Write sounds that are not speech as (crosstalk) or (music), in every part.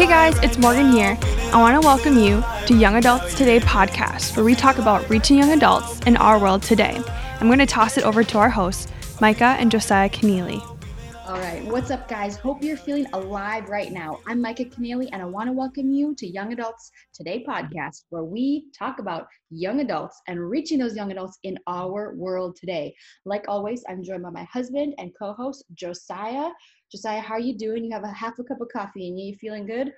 Hey guys, it's Morgan here. I want to welcome you to Young Adults Today podcast, where we talk about reaching young adults in our world today. I'm going to toss it over to our hosts, Micah and Josiah Keneally. All right, what's up, guys? Hope you're feeling alive right now. I'm Micah Keneally, and I want to welcome you to Young Adults Today podcast, where we talk about young adults and reaching those young adults in our world today. Like always, I'm joined by my husband and co-host Josiah. Josiah, how are you doing? You have a half a cup of coffee, and you feeling good?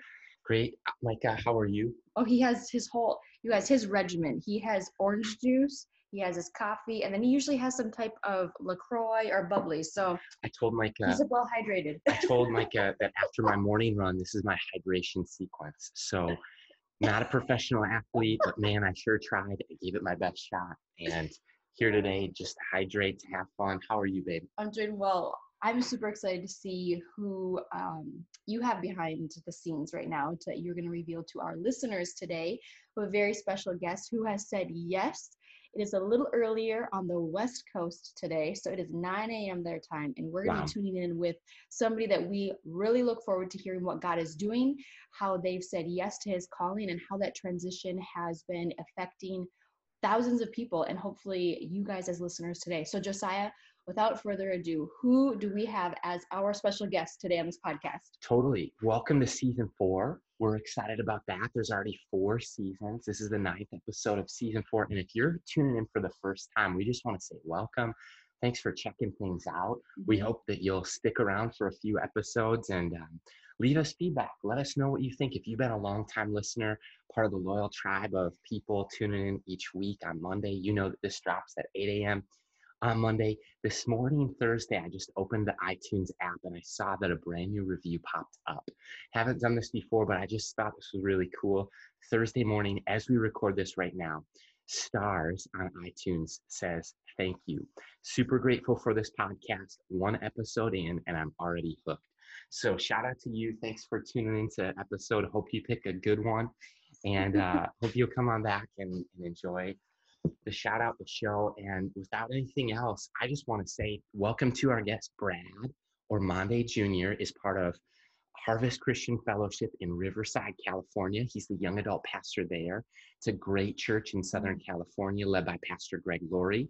Great, Micah. How are you? Oh, he has his whole. You guys, his regimen. He has orange juice he has his coffee, and then he usually has some type of LaCroix or bubbly. So I told Micah he's well hydrated. I told (laughs) Micah that after my morning run, this is my hydration sequence. So not a professional athlete, but man, I sure tried. I gave it my best shot. And here today, just hydrate, have fun. How are you, babe? I'm doing well. I'm super excited to see who um, you have behind the scenes right now that you're going to reveal to our listeners today. a very special guest who has said yes it is a little earlier on the West Coast today, so it is 9 a.m. their time, and we're going to be tuning in with somebody that we really look forward to hearing what God is doing, how they've said yes to His calling, and how that transition has been affecting thousands of people, and hopefully you guys as listeners today. So, Josiah, without further ado, who do we have as our special guest today on this podcast? Totally. Welcome to season four. We're excited about that. There's already four seasons. This is the ninth episode of season four. And if you're tuning in for the first time, we just want to say welcome. Thanks for checking things out. We mm-hmm. hope that you'll stick around for a few episodes and um, leave us feedback. Let us know what you think. If you've been a long time listener, part of the loyal tribe of people tuning in each week on Monday, you know that this drops at 8 a.m on Monday. This morning, Thursday, I just opened the iTunes app and I saw that a brand new review popped up. Haven't done this before, but I just thought this was really cool. Thursday morning, as we record this right now, stars on iTunes says thank you. Super grateful for this podcast. One episode in, and I'm already hooked. So shout out to you. Thanks for tuning into episode. Hope you pick a good one, and (laughs) uh, hope you'll come on back and, and enjoy the shout out the show. And without anything else, I just want to say welcome to our guest, Brad Ormande Jr. is part of Harvest Christian Fellowship in Riverside, California. He's the young adult pastor there. It's a great church in Southern mm-hmm. California led by Pastor Greg Laurie.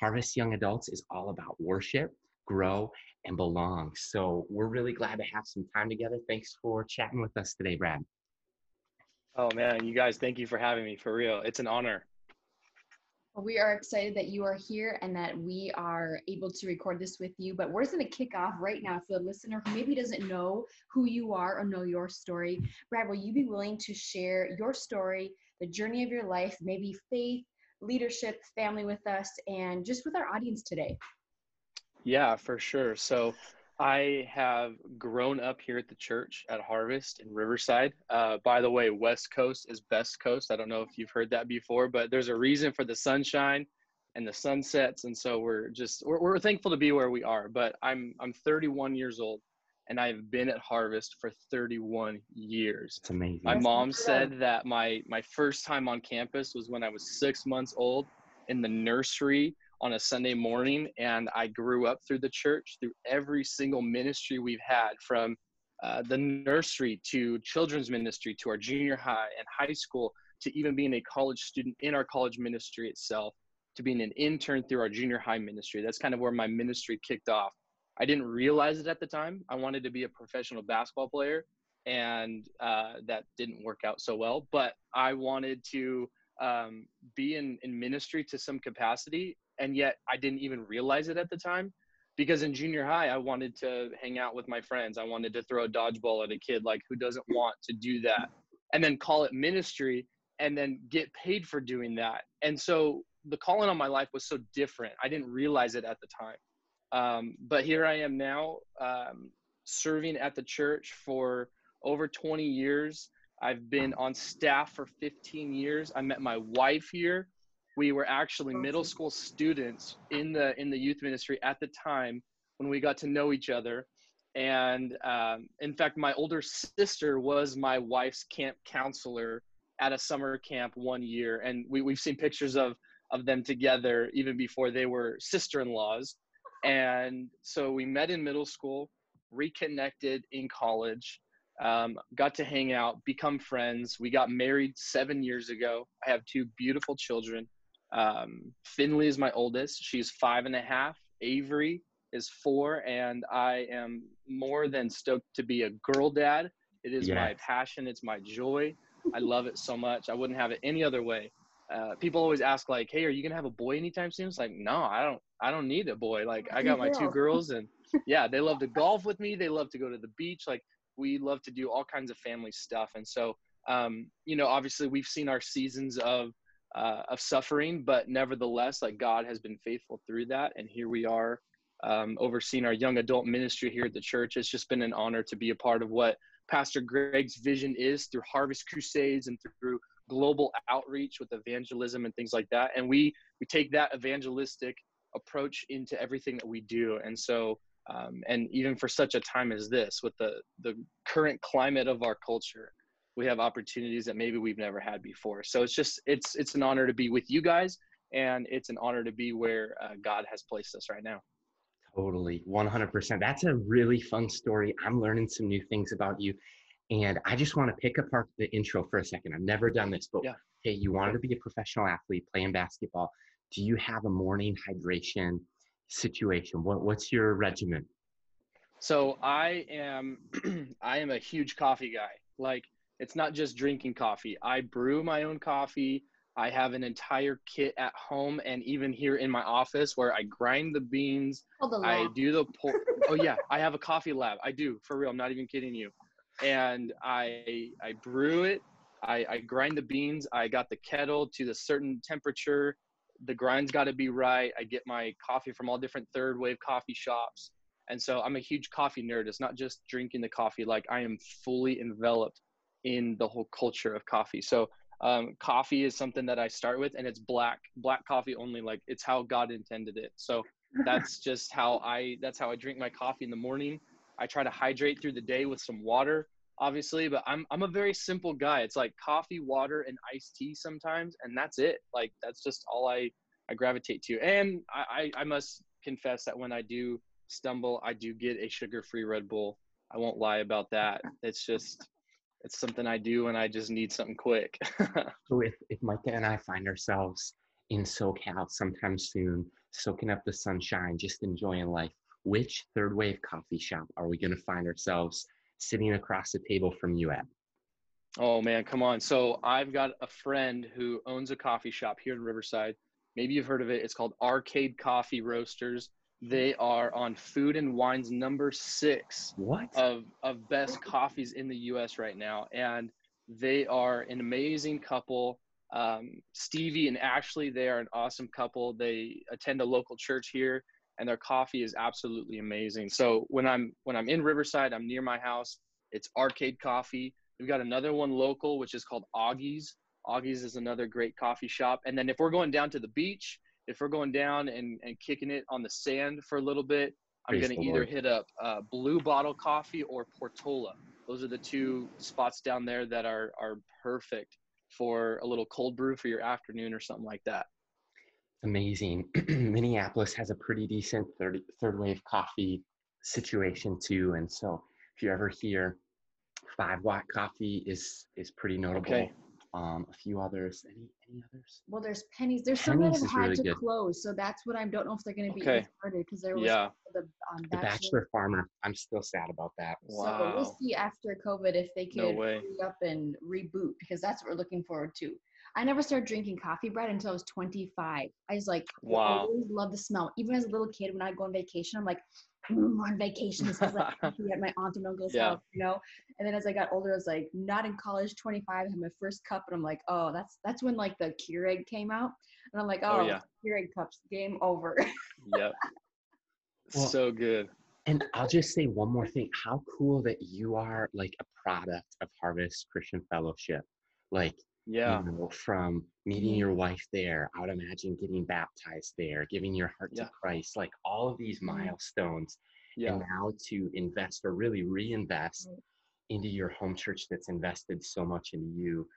Harvest Young Adults is all about worship, grow, and belong. So we're really glad to have some time together. Thanks for chatting with us today, Brad. Oh man, you guys, thank you for having me. For real, it's an honor. We are excited that you are here and that we are able to record this with you. But we're going to kick off right now for the listener who maybe doesn't know who you are or know your story. Brad, will you be willing to share your story, the journey of your life, maybe faith, leadership, family with us, and just with our audience today? Yeah, for sure. So, I have grown up here at the church at Harvest in Riverside. Uh, by the way, West Coast is best coast. I don't know if you've heard that before, but there's a reason for the sunshine and the sunsets, and so we're just we're, we're thankful to be where we are. But I'm I'm 31 years old, and I've been at Harvest for 31 years. It's amazing. My mom said that my my first time on campus was when I was six months old in the nursery on a Sunday morning. And I grew up through the church, through every single ministry we've had from uh, the nursery to children's ministry to our junior high and high school to even being a college student in our college ministry itself to being an intern through our junior high ministry. That's kind of where my ministry kicked off. I didn't realize it at the time. I wanted to be a professional basketball player, and uh, that didn't work out so well. But I wanted to um, be in, in ministry to some capacity and yet I didn't even realize it at the time because in junior high I wanted to hang out with my friends. I wanted to throw a dodgeball at a kid like who doesn't want to do that and then call it ministry and then get paid for doing that. And so the calling on my life was so different. I didn't realize it at the time. Um, but here I am now um, serving at the church for over 20 years. I've been on staff for 15 years. I met my wife here we were actually middle school students in the in the youth ministry at the time when we got to know each other and um, in fact my older sister was my wife's camp counselor at a summer camp one year and we, we've seen pictures of of them together even before they were sister-in-laws and so we met in middle school reconnected in college Um, got to hang out, become friends. We got married seven years ago. I have two beautiful children. Um, Finley is my oldest. She's five and a half. Avery is four, and I am more than stoked to be a girl dad. It is my passion. It's my joy. I love it so much. I wouldn't have it any other way. Uh, people always ask like, "Hey, are you gonna have a boy anytime soon?" It's like, no, I don't. I don't need a boy. Like, I got my two girls, and (laughs) yeah, they love to golf with me. They love to go to the beach. Like, we love to do all kinds of family stuff. And so, um, you know, obviously, we've seen our seasons of uh, of suffering, but nevertheless, like God has been faithful through that, and here we are, um, overseeing our young adult ministry here at the church. It's just been an honor to be a part of what Pastor Greg's vision is through Harvest Crusades and through global outreach with evangelism and things like that. And we we take that evangelistic approach into everything that we do. And so, um, and even for such a time as this, with the the current climate of our culture, we have opportunities that maybe we've never had before. So it's just it's it's an honor to be with you guys, and it's an honor to be where uh, God has placed us right now. Totally, 100%. That's a really fun story. I'm learning some new things about you. And I just want to pick apart the intro for a second. I've never done this, but Yeah. hey, you wanted to be a professional athlete playing basketball. Do you have a morning hydration situation? What, what's your regimen? So I am (clears throat) I am a huge coffee guy. Like it's not just drinking coffee. I brew my own coffee. I have an entire kit at home and even here in my office where I grind the beans. Oh, the I do the pour. oh yeah, I have a coffee lab. I do for real. I'm not even kidding you. And I I brew it. I, I grind the beans. I got the kettle to the certain temperature. The grind's got to be right. I get my coffee from all different third wave coffee shops. And so I'm a huge coffee nerd. It's not just drinking the coffee. Like I am fully enveloped in the whole culture of coffee. So um, coffee is something that I start with, and it's black, black coffee only. Like it's how God intended it. So (laughs) that's just how I. That's how I drink my coffee in the morning. I try to hydrate through the day with some water, obviously, but I'm I'm a very simple guy. It's like coffee, water, and iced tea sometimes, and that's it. Like that's just all I I gravitate to. And I I, I must confess that when I do stumble, I do get a sugar-free Red Bull. I won't lie about that. It's just it's something I do when I just need something quick. (laughs) So if, if Micah and I find ourselves in SoCal sometime soon, soaking up the sunshine, just enjoying life, which third wave coffee shop are we going to find ourselves sitting across the table from you at? oh man, come on. So I've got a friend who owns a coffee shop here in Riverside. Maybe you've heard of it. It's called Arcade Coffee Roasters. They are on Food and Wine's number six What? of of best coffees in the U.S. right now, and they are an amazing couple. Um, Stevie and Ashley, they are an awesome couple. They attend a local church here, and their coffee is absolutely amazing. So when I'm when I'm in Riverside, I'm near my house. It's Arcade Coffee. We've got another one local, which is called Augie's. Augie's is another great coffee shop. And then if we're going down to the beach, if we're going down and, and kicking it on the sand for a little bit, I'm going to either hit up uh, Blue Bottle Coffee or Portola. Those are the two spots down there that are are perfect for a little cold brew for your afternoon or something like that. amazing. (clears throat) Minneapolis has a pretty decent third third wave coffee situation too, and so if you're ever here, Five Watt Coffee is is pretty notable. Okay. Um, a few others. Any any others? Well, there's pennies. There's some that Pennies have had really to good. close, so that's what I don't know if they're going to be Okay. restarted because there was Yeah. the um, The bachelor. Bachelor Farmer. I'm still sad about that. So we'll see after COVID if they No can way. hurry up and reboot because that's what we're looking forward to. I never started drinking coffee bread until I was 25. I was like, I Wow. always loved the smell. Even as a little kid, when I go on vacation, I'm like, on vacation. This is like coffee at my aunt and uncle's Yeah. house, you know. And then as I got older, I was like, not in college. 25, I had my first cup, and I'm like, oh, that's that's when like the Keurig came out, and I'm like, Oh, oh, yeah. Keurig cups, game over. Yep. Well- (laughs) so good. And I'll just say one more thing. How cool that you are like a product of Harvest Christian Fellowship. Like, Yeah. you know, from meeting Mhm. your wife there, I would imagine getting baptized there, giving your heart Yeah. to Christ, like all of these Mhm. milestones. Yeah. And now to invest or really reinvest Right. into your home church that's invested so much in you.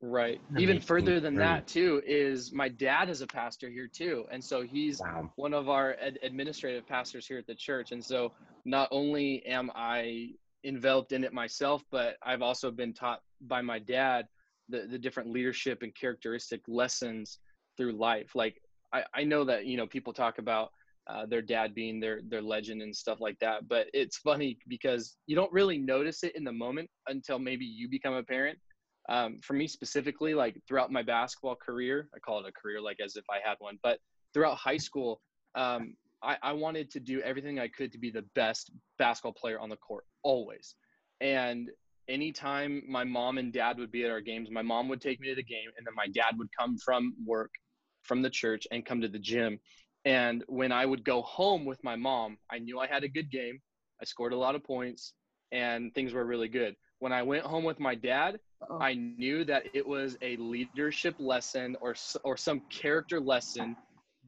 Right. Even further than that too is my dad is a pastor here too, and so he's Wow. one of our ad- administrative pastors here at the church. And so not only am I enveloped in it myself, but I've also been taught by my dad the, the different leadership and characteristic lessons through life. Like I, I know that, you know, people talk about uh, their dad being their, their legend and stuff like that. But it's funny because you don't really notice it in the moment until maybe you become a parent. Um, for me specifically, like throughout my basketball career, I call it a career like as if I had one, but throughout high school, um, I, I wanted to do everything I could to be the best basketball player on the court always. And anytime my mom and dad would be at our games, my mom would take me to the game, and then my dad would come from work, from the church, and come to the gym. And when I would go home with my mom, I knew I had a good game. I scored a lot of points, and things were really good. When I went home with my dad, Uh-oh. I knew that it was a leadership lesson or or some character lesson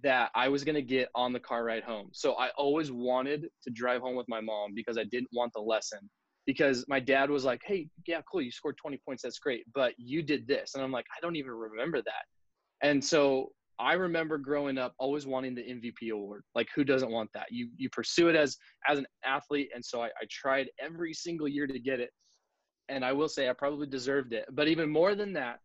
that I was going to get on the car ride home. So I always wanted to drive home with my mom because I didn't want the lesson. Because my dad was like, hey, yeah, cool, you scored 20 points, that's great, but you did this. And I'm like, I don't even remember that. And so I remember growing up always wanting the MVP award. Like who doesn't want that? You you pursue it as as an athlete. And so I, I tried every single year to get it. And I will say I probably deserved it. But even more than that,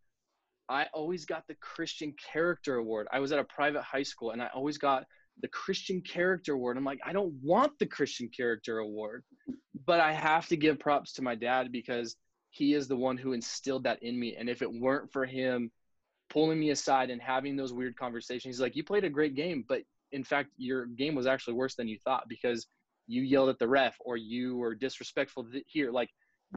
I always got the Christian Character Award. I was at a private high school and I always got the Christian Character Award. I'm like, I don't want the Christian Character Award, but I have to give props to my dad because he is the one who instilled that in me. And if it weren't for him pulling me aside and having those weird conversations, he's like, You played a great game, but in fact, your game was actually worse than you thought because you yelled at the ref or you were disrespectful here. Like,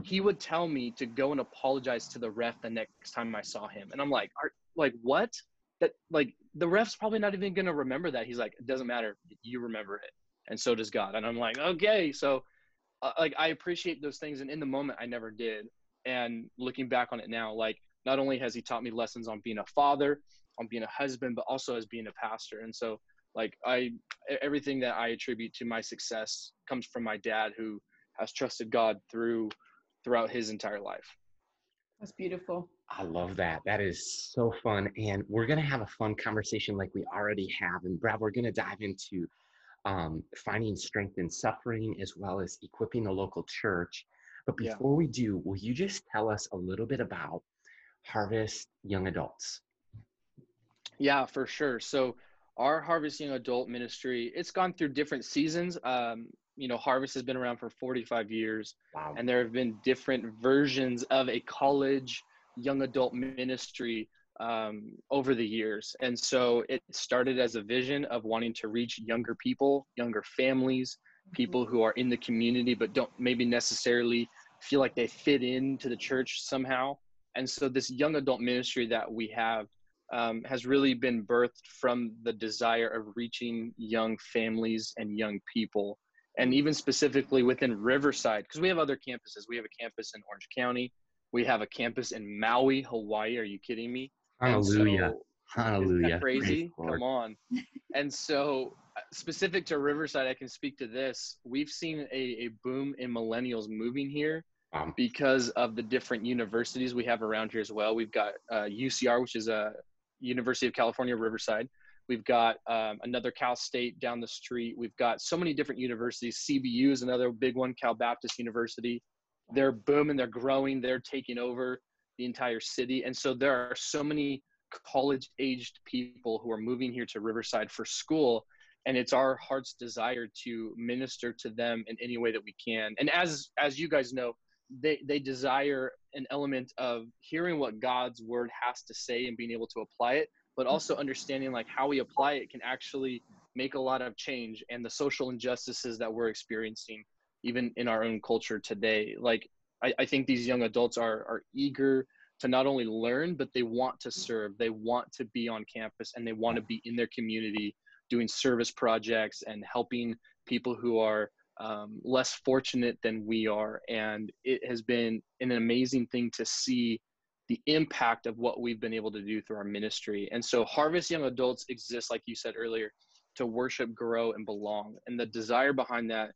he would tell me to go and apologize to the ref the next time I saw him. And I'm like, Are, like what? That like the ref's probably not even going to remember that. He's like, it doesn't matter. You remember it. And so does God. And I'm like, okay. So Uh, like, I appreciate those things. And in the moment I never did. And looking back on it now, like not only has he taught me lessons on being a father, on being a husband, but also as being a pastor. And so like I, everything that I attribute to my success comes from my dad who has trusted God through throughout his entire life. That's beautiful. I love that. That is so fun. And we're going to have a fun conversation like we already have. And Brad, we're going to dive into um, finding strength in suffering as well as equipping the local church. But before yeah. we do, will you just tell us a little bit about Harvest Young Adults? Yeah, for sure. So, our Harvest Young Adult ministry, it's gone through different seasons. Um, you know, Harvest has been around for 45 years, wow. and there have been different versions of a college young adult ministry um, over the years. And so it started as a vision of wanting to reach younger people, younger families, mm-hmm. people who are in the community but don't maybe necessarily feel like they fit into the church somehow. And so this young adult ministry that we have um, has really been birthed from the desire of reaching young families and young people and even specifically within Riverside, because we have other campuses. We have a campus in Orange County. We have a campus in Maui, Hawaii. Are you kidding me? Hallelujah. So, Hallelujah. crazy? Come on. and so, uh, specific to Riverside, I can speak to this. We've seen a, a boom in millennials moving here um, because of the different universities we have around here as well. We've got uh, UCR, which is a University of California, Riverside. We've got um, another Cal State down the street. We've got so many different universities. CBU is another big one, Cal Baptist University. They're booming, they're growing, they're taking over the entire city. And so there are so many college aged people who are moving here to Riverside for school. And it's our heart's desire to minister to them in any way that we can. And as as you guys know, they, they desire an element of hearing what God's word has to say and being able to apply it, but also understanding like how we apply it can actually make a lot of change and the social injustices that we're experiencing even in our own culture today like i, I think these young adults are are eager to not only learn but they want to serve they want to be on campus and they want to be in their community doing service projects and helping people who are um, less fortunate than we are and it has been an amazing thing to see the impact of what we've been able to do through our ministry. And so Harvest Young Adults exists, like you said earlier, to worship, grow, and belong. And the desire behind that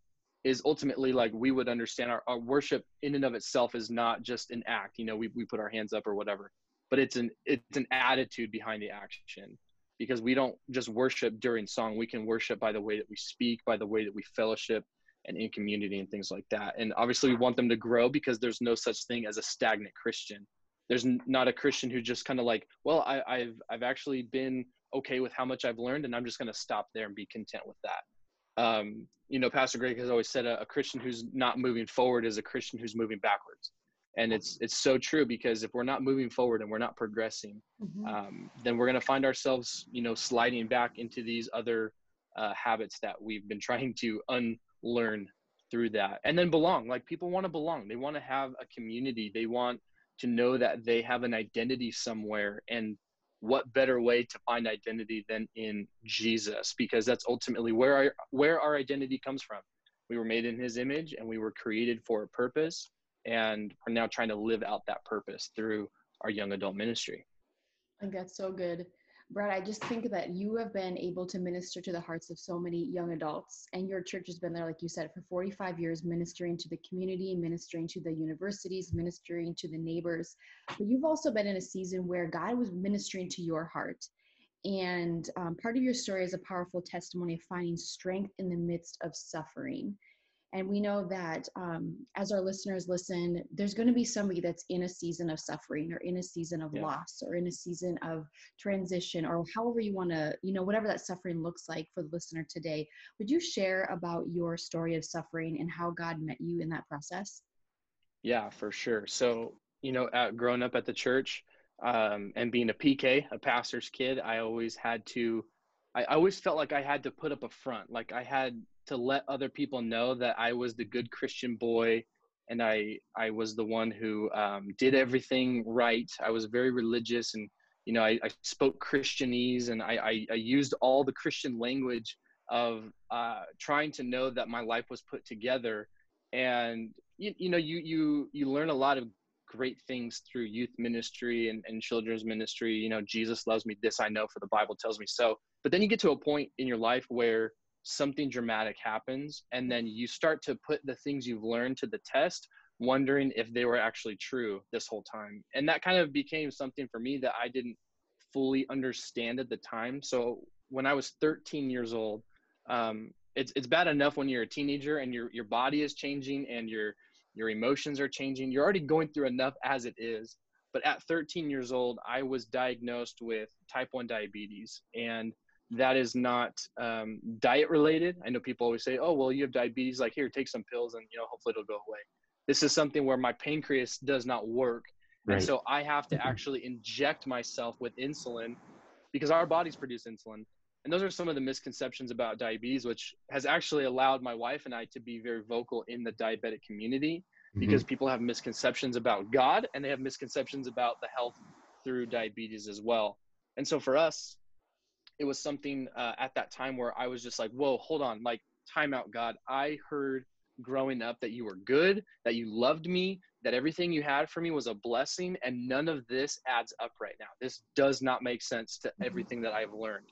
is ultimately like we would understand our, our worship in and of itself is not just an act, you know, we, we put our hands up or whatever, but it's an it's an attitude behind the action because we don't just worship during song. We can worship by the way that we speak, by the way that we fellowship, and in community and things like that. And obviously, we want them to grow because there's no such thing as a stagnant Christian. There's not a Christian who just kind of like, well, I, I've I've actually been okay with how much I've learned, and I'm just going to stop there and be content with that. Um, you know, Pastor Greg has always said a, a Christian who's not moving forward is a Christian who's moving backwards. And it's it's so true because if we're not moving forward and we're not progressing mm-hmm. um, then we're going to find ourselves you know sliding back into these other uh, habits that we've been trying to unlearn through that. And then belong like people want to belong. They want to have a community. They want to know that they have an identity somewhere. And what better way to find identity than in jesus because that's ultimately where our where our identity comes from we were made in his image and we were created for a purpose and are now trying to live out that purpose through our young adult ministry. I think that's so good. Brad, I just think that you have been able to minister to the hearts of so many young adults, and your church has been there, like you said, for 45 years, ministering to the community, ministering to the universities, ministering to the neighbors. But you've also been in a season where God was ministering to your heart. And um, part of your story is a powerful testimony of finding strength in the midst of suffering. And we know that um, as our listeners listen, there's going to be somebody that's in a season of suffering or in a season of yeah. loss or in a season of transition or however you want to, you know, whatever that suffering looks like for the listener today. Would you share about your story of suffering and how God met you in that process? Yeah, for sure. So, you know, uh, growing up at the church um, and being a PK, a pastor's kid, I always had to, I, I always felt like I had to put up a front. Like I had to let other people know that I was the good Christian boy and I I was the one who um, did everything right. I was very religious and you know I, I spoke Christianese and I, I, I used all the Christian language of uh, trying to know that my life was put together and you, you know you you you learn a lot of great things through youth ministry and, and children's ministry you know jesus loves me this i know for the bible tells me so but then you get to a point in your life where something dramatic happens and then you start to put the things you've learned to the test wondering if they were actually true this whole time. And that kind of became something for me that i didn't fully understand at the time. So when i was 13 years old um, it's, it's bad enough when you're a teenager and your, your body is changing and your your emotions are changing. You're already going through enough as it is. But at 13 years old i was diagnosed with type 1 diabetes. And that is not um, diet related. I know people always say, "Oh, well, you have diabetes. Like, here, take some pills, and you know, hopefully it'll go away." This is something where my pancreas does not work, right. and so I have to mm-hmm. actually inject myself with insulin because our bodies produce insulin. And those are some of the misconceptions about diabetes, which has actually allowed my wife and I to be very vocal in the diabetic community mm-hmm. because people have misconceptions about God and they have misconceptions about the health through diabetes as well. And so for us, it was something uh, at that time where I was just like, whoa, hold on, like, time out, God. I heard growing up that you were good, that you loved me, that everything you had for me was a blessing, and none of this adds up right now. This does not make sense to everything that I've learned.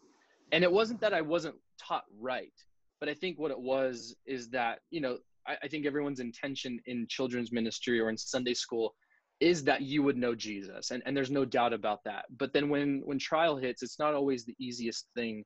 And it wasn't that I wasn't taught right, but I think what it was is that, you know, I, I think everyone's intention in children's ministry or in Sunday school is that you would know Jesus. And, and there's no doubt about that. But then when, when trial hits, it's not always the easiest thing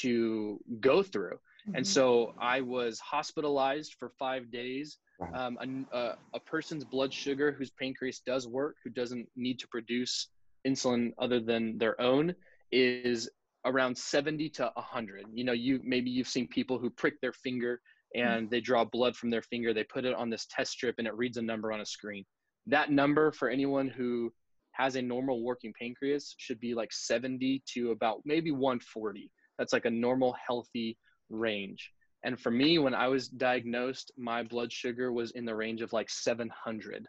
to go through. Mm-hmm. And so I was hospitalized for five days. Um, a, a, person's blood sugar whose pancreas does work, who doesn't need to produce insulin other than their own, is around 70 to 100. You know, you maybe you've seen people who prick their finger and mm-hmm. they draw blood from their finger, they put it on this test strip, and it reads a number on a screen that number for anyone who has a normal working pancreas should be like 70 to about maybe 140. That's like a normal healthy range. And for me, when I was diagnosed, my blood sugar was in the range of like 700.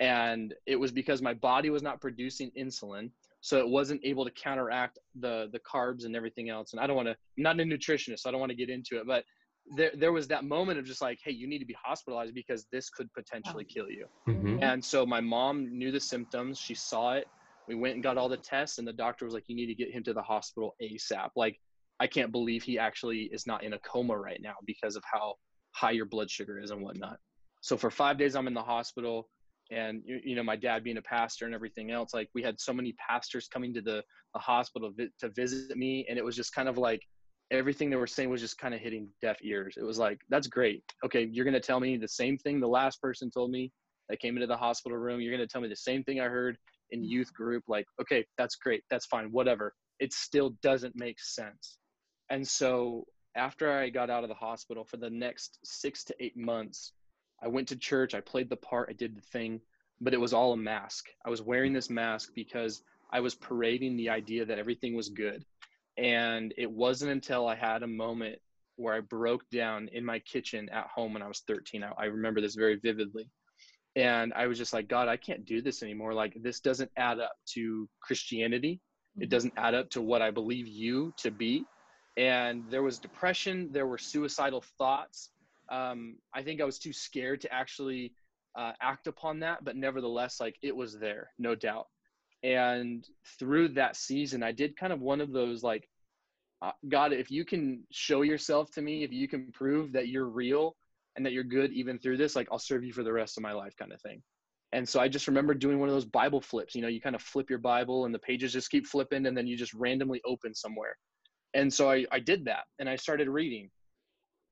And it was because my body was not producing insulin. So it wasn't able to counteract the, the carbs and everything else. And I don't want to, I'm not a nutritionist, so I don't want to get into it, but there, there was that moment of just like, hey, you need to be hospitalized because this could potentially kill you. Mm-hmm. And so my mom knew the symptoms. She saw it. We went and got all the tests, and the doctor was like, you need to get him to the hospital ASAP. Like, I can't believe he actually is not in a coma right now because of how high your blood sugar is and whatnot. So for five days, I'm in the hospital. And, you, you know, my dad being a pastor and everything else, like we had so many pastors coming to the, the hospital vi- to visit me. And it was just kind of like, everything they were saying was just kind of hitting deaf ears. It was like, that's great. Okay, you're going to tell me the same thing the last person told me that came into the hospital room. You're going to tell me the same thing I heard in mm. youth group. Like, okay, that's great. That's fine. Whatever. It still doesn't make sense. And so after I got out of the hospital for the next six to eight months, I went to church. I played the part. I did the thing, but it was all a mask. I was wearing this mask because I was parading the idea that everything was good and it wasn't until I had a moment where I broke down in my kitchen at home when I was 13. I, I remember this very vividly. And I was just like, God, I can't do this anymore. Like, this doesn't add up to Christianity. It mm-hmm. doesn't add up to what I believe you to be. And there was depression, there were suicidal thoughts. Um, I think I was too scared to actually uh, act upon that, but nevertheless, like it was there, no doubt and through that season i did kind of one of those like uh, god if you can show yourself to me if you can prove that you're real and that you're good even through this like i'll serve you for the rest of my life kind of thing. And so i just remember doing one of those bible flips you know you kind of flip your bible and the pages just keep flipping and then you just randomly open somewhere. And so i, I did that and i started reading.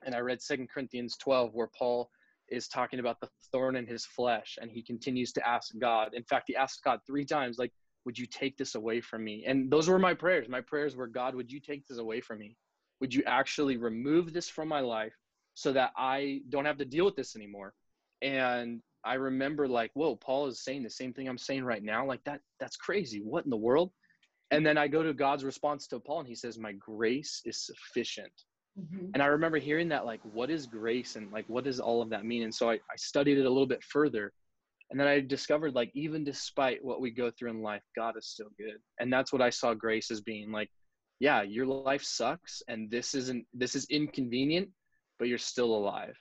And i read second corinthians 12 where paul is talking about the thorn in his flesh and he continues to ask god. In fact he asks god three times like would you take this away from me? And those were my prayers. My prayers were god would you take this away from me? Would you actually remove this from my life so that i don't have to deal with this anymore? And i remember like whoa paul is saying the same thing i'm saying right now. Like that that's crazy. What in the world? And then i go to god's response to paul and he says my grace is sufficient. Mm-hmm. and i remember hearing that like what is grace and like what does all of that mean? And so I, I studied it a little bit further and then i discovered like even despite what we go through in life god is still good. And that's what i saw grace as being like yeah your life sucks and this isn't this is inconvenient but you're still alive.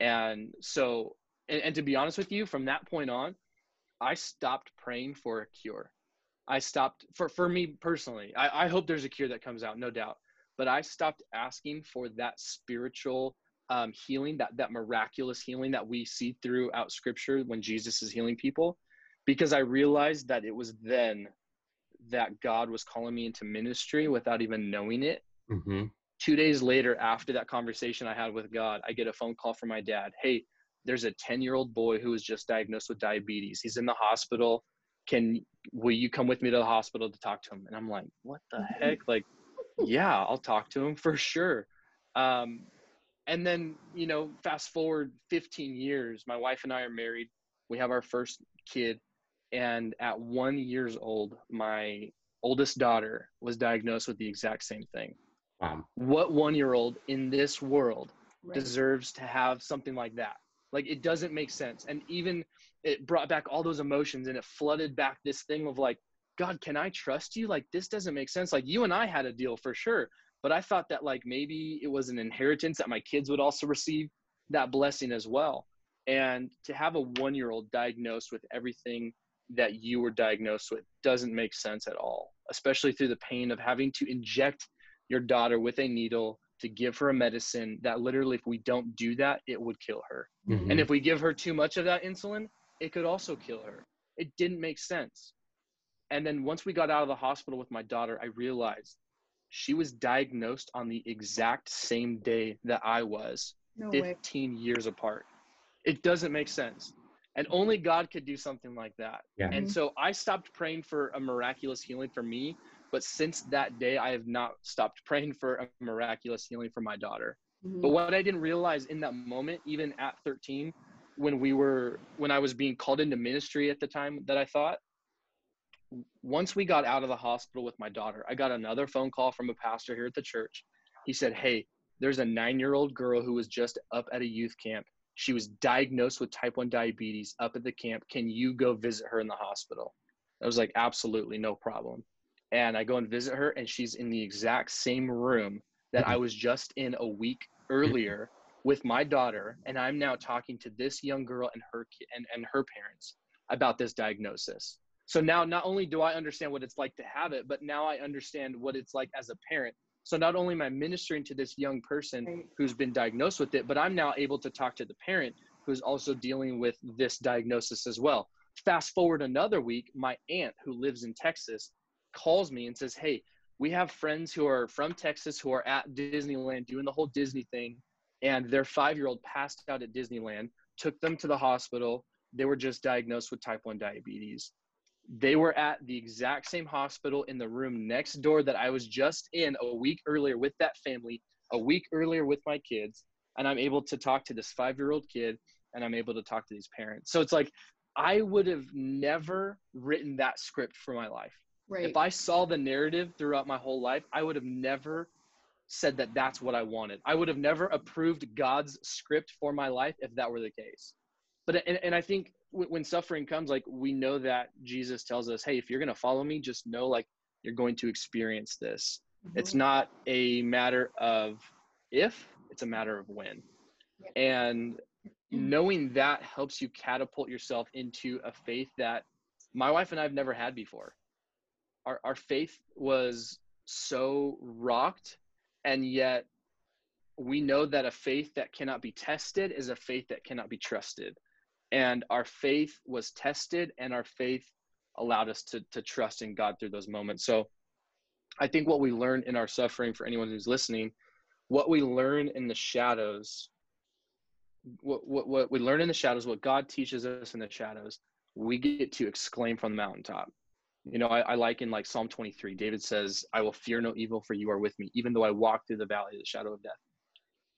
And so and, and to be honest with you from that point on i stopped praying for a cure. I stopped for for me personally I, I hope there's a cure that comes out no doubt. But i stopped asking for that spiritual um, healing, that that miraculous healing that we see throughout Scripture when Jesus is healing people, because I realized that it was then that God was calling me into ministry without even knowing it. Mm-hmm. Two days later, after that conversation I had with God, I get a phone call from my dad. Hey, there's a 10 year old boy who was just diagnosed with diabetes. He's in the hospital. Can will you come with me to the hospital to talk to him? And I'm like, what the heck? Like, yeah, I'll talk to him for sure. Um, and then you know fast forward 15 years my wife and i are married. We have our first kid. And at one years old my oldest daughter was diagnosed with the exact same thing. Wow. what one year old in this world right. deserves to have something like that? Like it doesn't make sense. And even it brought back all those emotions and it flooded back this thing of like god can i trust you? Like this doesn't make sense. Like you and i had a deal for sure but I thought that like maybe it was an inheritance that my kids would also receive that blessing as well. And to have a one year old diagnosed with everything that you were diagnosed with doesn't make sense at all, especially through the pain of having to inject your daughter with a needle to give her a medicine that literally, if we don't do that, it would kill her. Mm-hmm. And if we give her too much of that insulin, it could also kill her. It didn't make sense. And then once we got out of the hospital with my daughter, I realized she was diagnosed on the exact same day that I was, no 15 way. years apart. It doesn't make sense. And only God could do something like that. Yeah. And mm-hmm. so I stopped praying for a miraculous healing for me. But since that day, I have not stopped praying for a miraculous healing for my daughter. Mm-hmm. But what I didn't realize in that moment, even at 13, when we were, when I was being called into ministry at the time that I thought, once we got out of the hospital with my daughter, I got another phone call from a pastor here at the church. He said, Hey, there's a nine year old girl who was just up at a youth camp. She was diagnosed with type 1 diabetes up at the camp. Can you go visit her in the hospital? I was like, Absolutely, no problem. And I go and visit her, and she's in the exact same room that I was just in a week earlier with my daughter. And I'm now talking to this young girl and her and, and her parents about this diagnosis. So now not only do I understand what it's like to have it, but now I understand what it's like as a parent. So not only am I ministering to this young person who's been diagnosed with it, but I'm now able to talk to the parent who's also dealing with this diagnosis as well. Fast forward another week, my aunt who lives in Texas calls me and says, Hey, we have friends who are from Texas who are at Disneyland doing the whole Disney thing, and their five year old passed out at Disneyland, took them to the hospital. They were just diagnosed with type 1 diabetes. They were at the exact same hospital in the room next door that I was just in a week earlier with that family, a week earlier with my kids. And I'm able to talk to this five year old kid and I'm able to talk to these parents. So it's like, I would have never written that script for my life. Right. If I saw the narrative throughout my whole life, I would have never said that that's what I wanted. I would have never approved God's script for my life if that were the case. But and, and I think when suffering comes, like we know that Jesus tells us, hey, if you're going to follow me, just know like you're going to experience this. Mm-hmm. It's not a matter of if, it's a matter of when. And mm-hmm. knowing that helps you catapult yourself into a faith that my wife and I have never had before. Our, our faith was so rocked and yet we know that a faith that cannot be tested is a faith that cannot be trusted and our faith was tested and our faith allowed us to, to trust in god through those moments so i think what we learn in our suffering for anyone who's listening what we learn in the shadows what, what, what we learn in the shadows what god teaches us in the shadows we get to exclaim from the mountaintop you know, I, I like in like Psalm 23, David says, I will fear no evil, for you are with me, even though I walk through the valley of the shadow of death.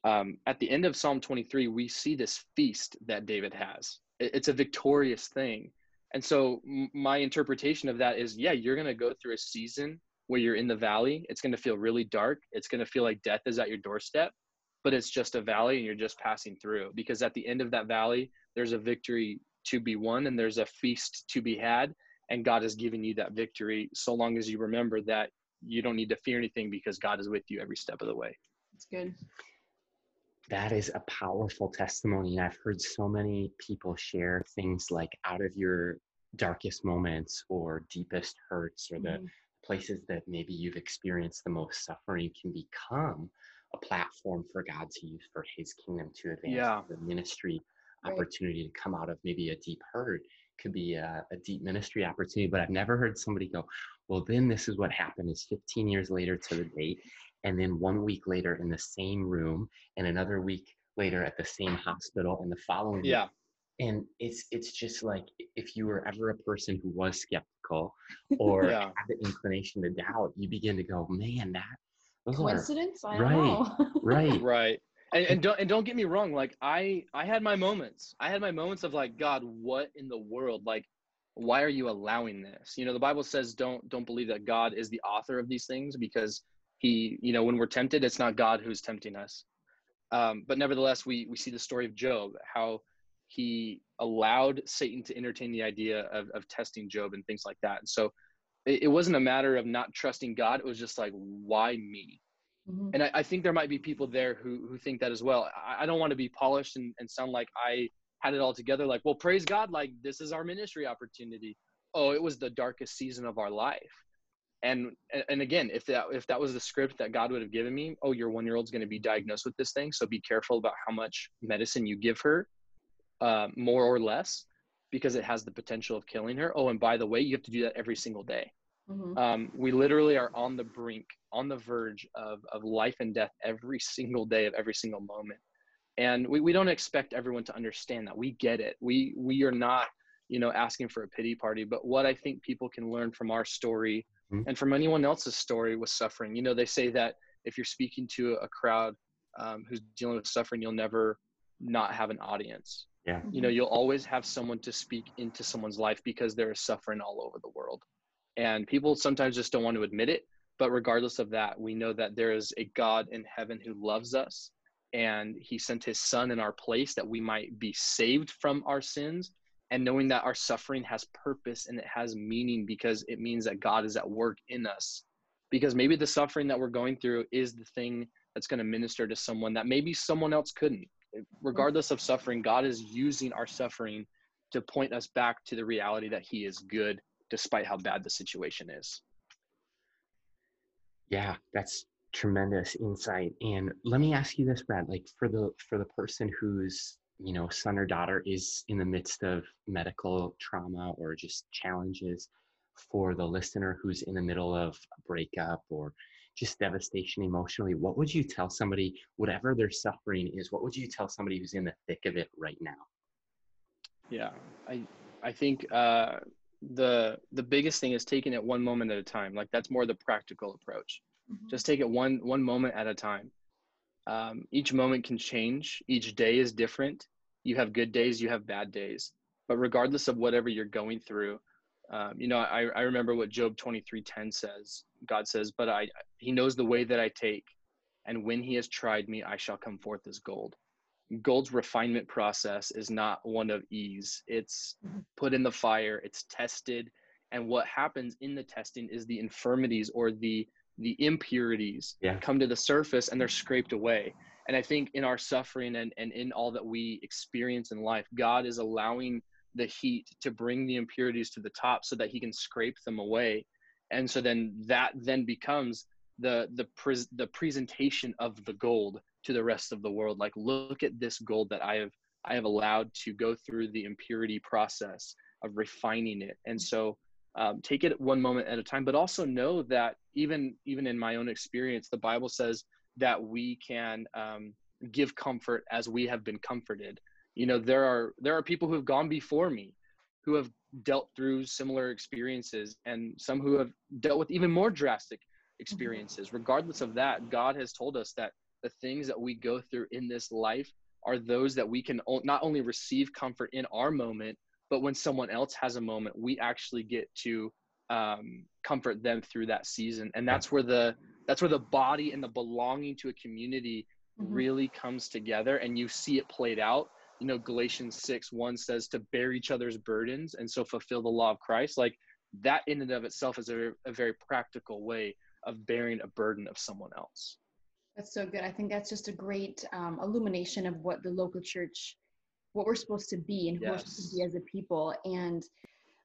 Um, at the end of Psalm 23, we see this feast that David has. It's a victorious thing. And so, my interpretation of that is yeah, you're going to go through a season where you're in the valley. It's going to feel really dark. It's going to feel like death is at your doorstep, but it's just a valley and you're just passing through. Because at the end of that valley, there's a victory to be won and there's a feast to be had and God has given you that victory so long as you remember that you don't need to fear anything because God is with you every step of the way. That's good. That is a powerful testimony. And I've heard so many people share things like out of your darkest moments or deepest hurts or the mm-hmm. places that maybe you've experienced the most suffering can become a platform for God to use for his kingdom to advance yeah. the ministry right. opportunity to come out of maybe a deep hurt could be a, a, deep ministry opportunity, but I've never heard somebody go, well, then this is what happened is 15 years later to the date. And then one week later in the same room and another week later at the same hospital and the following yeah. Week. And it's it's just like if you were ever a person who was skeptical or (laughs) yeah. had the inclination to doubt, you begin to go, man, that coincidence? Are, right, (laughs) right, right and, and don't and don't get me wrong like i i had my moments i had my moments of like god what in the world like why are you allowing this you know the bible says don't don't believe that god is the author of these things because he you know when we're tempted it's not god who's tempting us um, but nevertheless we we see the story of job how he allowed satan to entertain the idea of, of testing job and things like that and so it, it wasn't a matter of not trusting god it was just like why me Mm-hmm. And I, I, think there might be people there who, who think that as well. I, I don't want to be polished and, and sound like I had it all together. Like, well, praise God, like this is our ministry opportunity. Oh, it was the darkest season of our life. And and again, if that if that was the script that God would have given me, oh, your one year old's going to be diagnosed with this thing, so be careful about how much medicine you give her, uh, more or less, because it has the potential of killing her. Oh, and by the way, you have to do that every single day. Mm-hmm. Um, we literally are on the brink, on the verge of, of life and death every single day of every single moment. And we, we don't expect everyone to understand that. We get it. We we are not, you know, asking for a pity party. But what I think people can learn from our story mm-hmm. and from anyone else's story with suffering, you know, they say that if you're speaking to a crowd um, who's dealing with suffering, you'll never not have an audience. Yeah. You know, you'll always have someone to speak into someone's life because there is suffering all over the world and people sometimes just don't want to admit it but regardless of that we know that there is a god in heaven who loves us and he sent his son in our place that we might be saved from our sins and knowing that our suffering has purpose and it has meaning because it means that god is at work in us because maybe the suffering that we're going through is the thing that's going to minister to someone that maybe someone else couldn't regardless of suffering god is using our suffering to point us back to the reality that he is good despite how bad the situation is. Yeah, that's tremendous insight. And let me ask you this, Brad, like for the for the person whose, you know, son or daughter is in the midst of medical trauma or just challenges, for the listener who's in the middle of a breakup or just devastation emotionally, what would you tell somebody, whatever their suffering is, what would you tell somebody who's in the thick of it right now? Yeah, I I think uh, the the biggest thing is taking it one moment at a time. Like that's more the practical approach. Mm-hmm. Just take it one one moment at a time. Um, each moment can change. Each day is different. You have good days, you have bad days. But regardless of whatever you're going through, um, you know, I, I remember what Job 23:10 says. God says, "But I, He knows the way that I take, and when He has tried me, I shall come forth as gold." Gold's refinement process is not one of ease. It's put in the fire, it's tested, and what happens in the testing is the infirmities or the the impurities yeah. come to the surface and they're mm. scraped away. And I think in our suffering and, and in all that we experience in life, God is allowing the heat to bring the impurities to the top so that he can scrape them away and so then that then becomes the the pre- the presentation of the gold to the rest of the world like look at this gold that i have i have allowed to go through the impurity process of refining it and so um, take it one moment at a time but also know that even even in my own experience the bible says that we can um, give comfort as we have been comforted you know there are there are people who have gone before me who have dealt through similar experiences and some who have dealt with even more drastic mm-hmm. experiences regardless of that god has told us that the things that we go through in this life are those that we can not only receive comfort in our moment but when someone else has a moment we actually get to um, comfort them through that season. And that's where the that's where the body and the belonging to a community mm-hmm. really comes together and you see it played out. You know galatians 6 1 says to bear each other's burdens and so fulfill the law of christ. Like that in and of itself is a, a very practical way of bearing a burden of someone else. That's so good. I think that's just a great um, illumination of what the local church what we're supposed to be and who yes. we're supposed to be as a people. And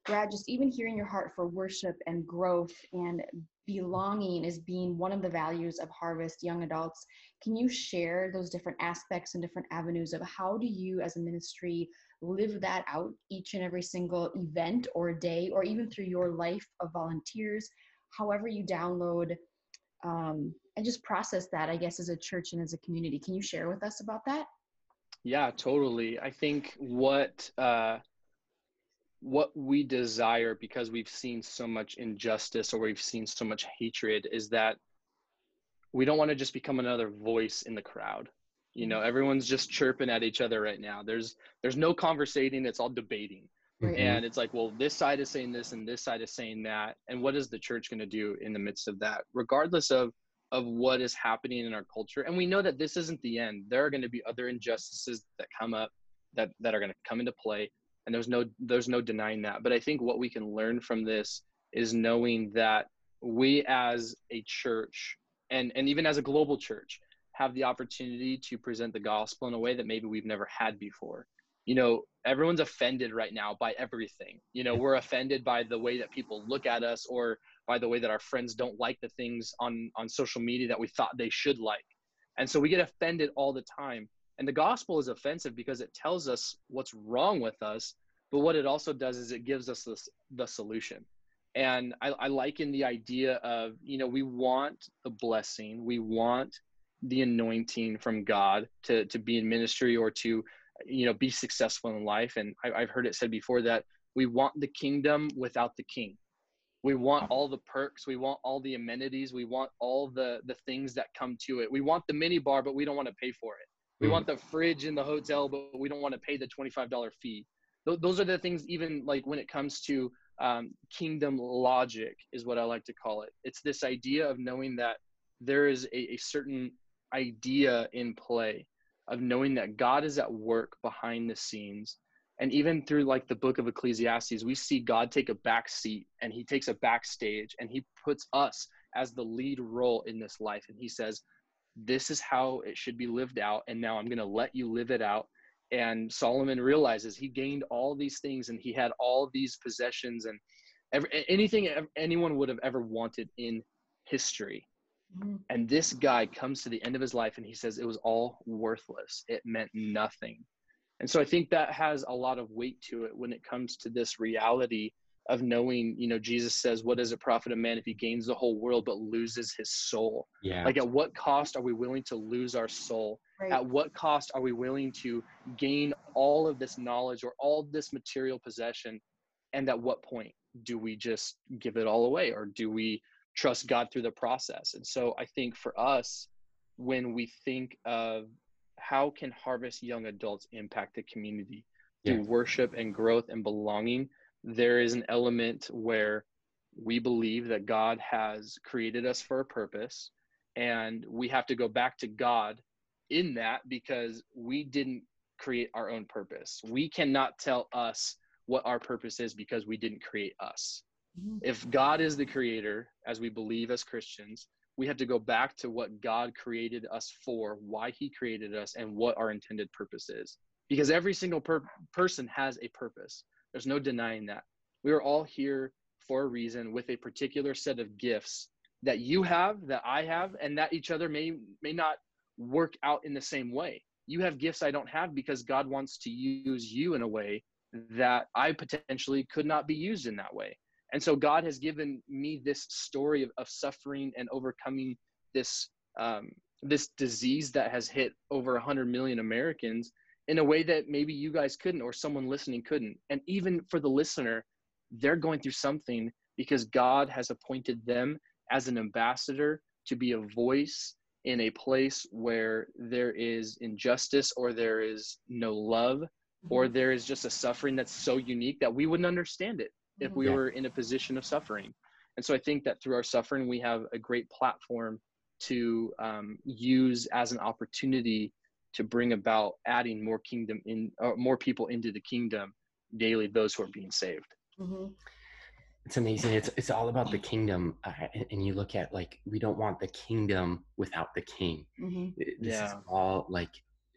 brad just even hearing your heart for worship and growth and belonging as being one of the values of harvest young adults can you share those different aspects and different avenues of how do you as a ministry live that out each and every single event or day or even through your life of volunteers however you download um, and just process that i guess as a church and as a community? Can you share with us about that yeah totally. I think what uh, what we desire because we've seen so much injustice or we've seen so much hatred is that we don't want to just become another voice in the crowd. You know everyone's just chirping at each other right now. There's there's no conversating it's all debating. And it's like well this side is saying this and this side is saying that. And what is the church going to do in the midst of that? Regardless of of what is happening in our culture. And we know that this isn't the end. There are going to be other injustices that come up that that are going to come into play and there's no there's no denying that. But i think what we can learn from this is knowing that we as a church and and even as a global church have the opportunity to present the gospel in a way that maybe we've never had before. You know everyone's offended right now by everything. You know we're offended by the way that people look at us or by the way that our friends don't like the things on on social media that we thought they should like. And so we get offended all the time. And the gospel is offensive because it tells us what's wrong with us but what it also does is it gives us this, the solution. And I, I liken the idea of you know we want the blessing we want the anointing from god to to be in ministry or to you know be successful in life. And I, i've heard it said before that we want the kingdom without the king we want all the perks we want all the amenities we want all the the things that come to it we want the mini bar but we don't want to pay for it we mm. want the fridge in the hotel but we don't want to pay the $25 fee Th- those are the things even like when it comes to um, kingdom logic is what I like to call it. It's this idea of knowing that there is a, a certain idea in play of knowing that God is at work behind the scenes. And even through like the book of Ecclesiastes, we see God take a back seat and he takes a backstage and he puts us as the lead role in this life. And he says, This is how it should be lived out. And now I'm going to let you live it out and Solomon realizes he gained all these things and he had all these possessions and every, anything anyone would have ever wanted in history. Mm-hmm. And this guy comes to the end of his life and he says it was all worthless. It meant nothing. And so I think that has a lot of weight to it when it comes to this reality of knowing, you know, Jesus says, What does it profit a man if he gains the whole world but loses his soul? Yeah. Like, at what cost are we willing to lose our soul? Right. At what cost are we willing to gain all of this knowledge or all this material possession? And at what point do we just give it all away or do we trust God through the process? And so I think for us, when we think of how can harvest young adults impact the community through Yeah. worship and growth and belonging there is an element where we believe that god has created us for a purpose and we have to go back to god in that because we didn't create our own purpose we cannot tell us what our purpose is because we didn't create us Mhm. if God is the creator, as we believe as Christians, we have to go back to what God created us for, why he created us, and what our intended purpose is. Because every single per- person has a purpose. There's no denying that. We are all here for a reason with a particular set of gifts that you have, that I have, and that each other may may not work out in the same way. You have gifts I don't have because God wants to use you in a way that I potentially could not be used in that way. And so God has given me this story of, of suffering and overcoming this um, this disease that has hit over 100 million Americans in a way that maybe you guys couldn't or someone listening couldn't. And even for the listener, they're going through something because God has appointed them as an ambassador to be a voice in a place where there is injustice or there is no love or there is just a suffering that's so unique that we wouldn't understand it if we Yeah. were in a position of suffering. And so I think that through our suffering, we have a great platform to um, use as an opportunity to bring about adding more kingdom in, or more people into the kingdom daily, those who are being saved. Mhm. It's amazing. It's it's all about the kingdom, uh, and, and you look at like we don't want the kingdom without the king. Mhm. I- This is all like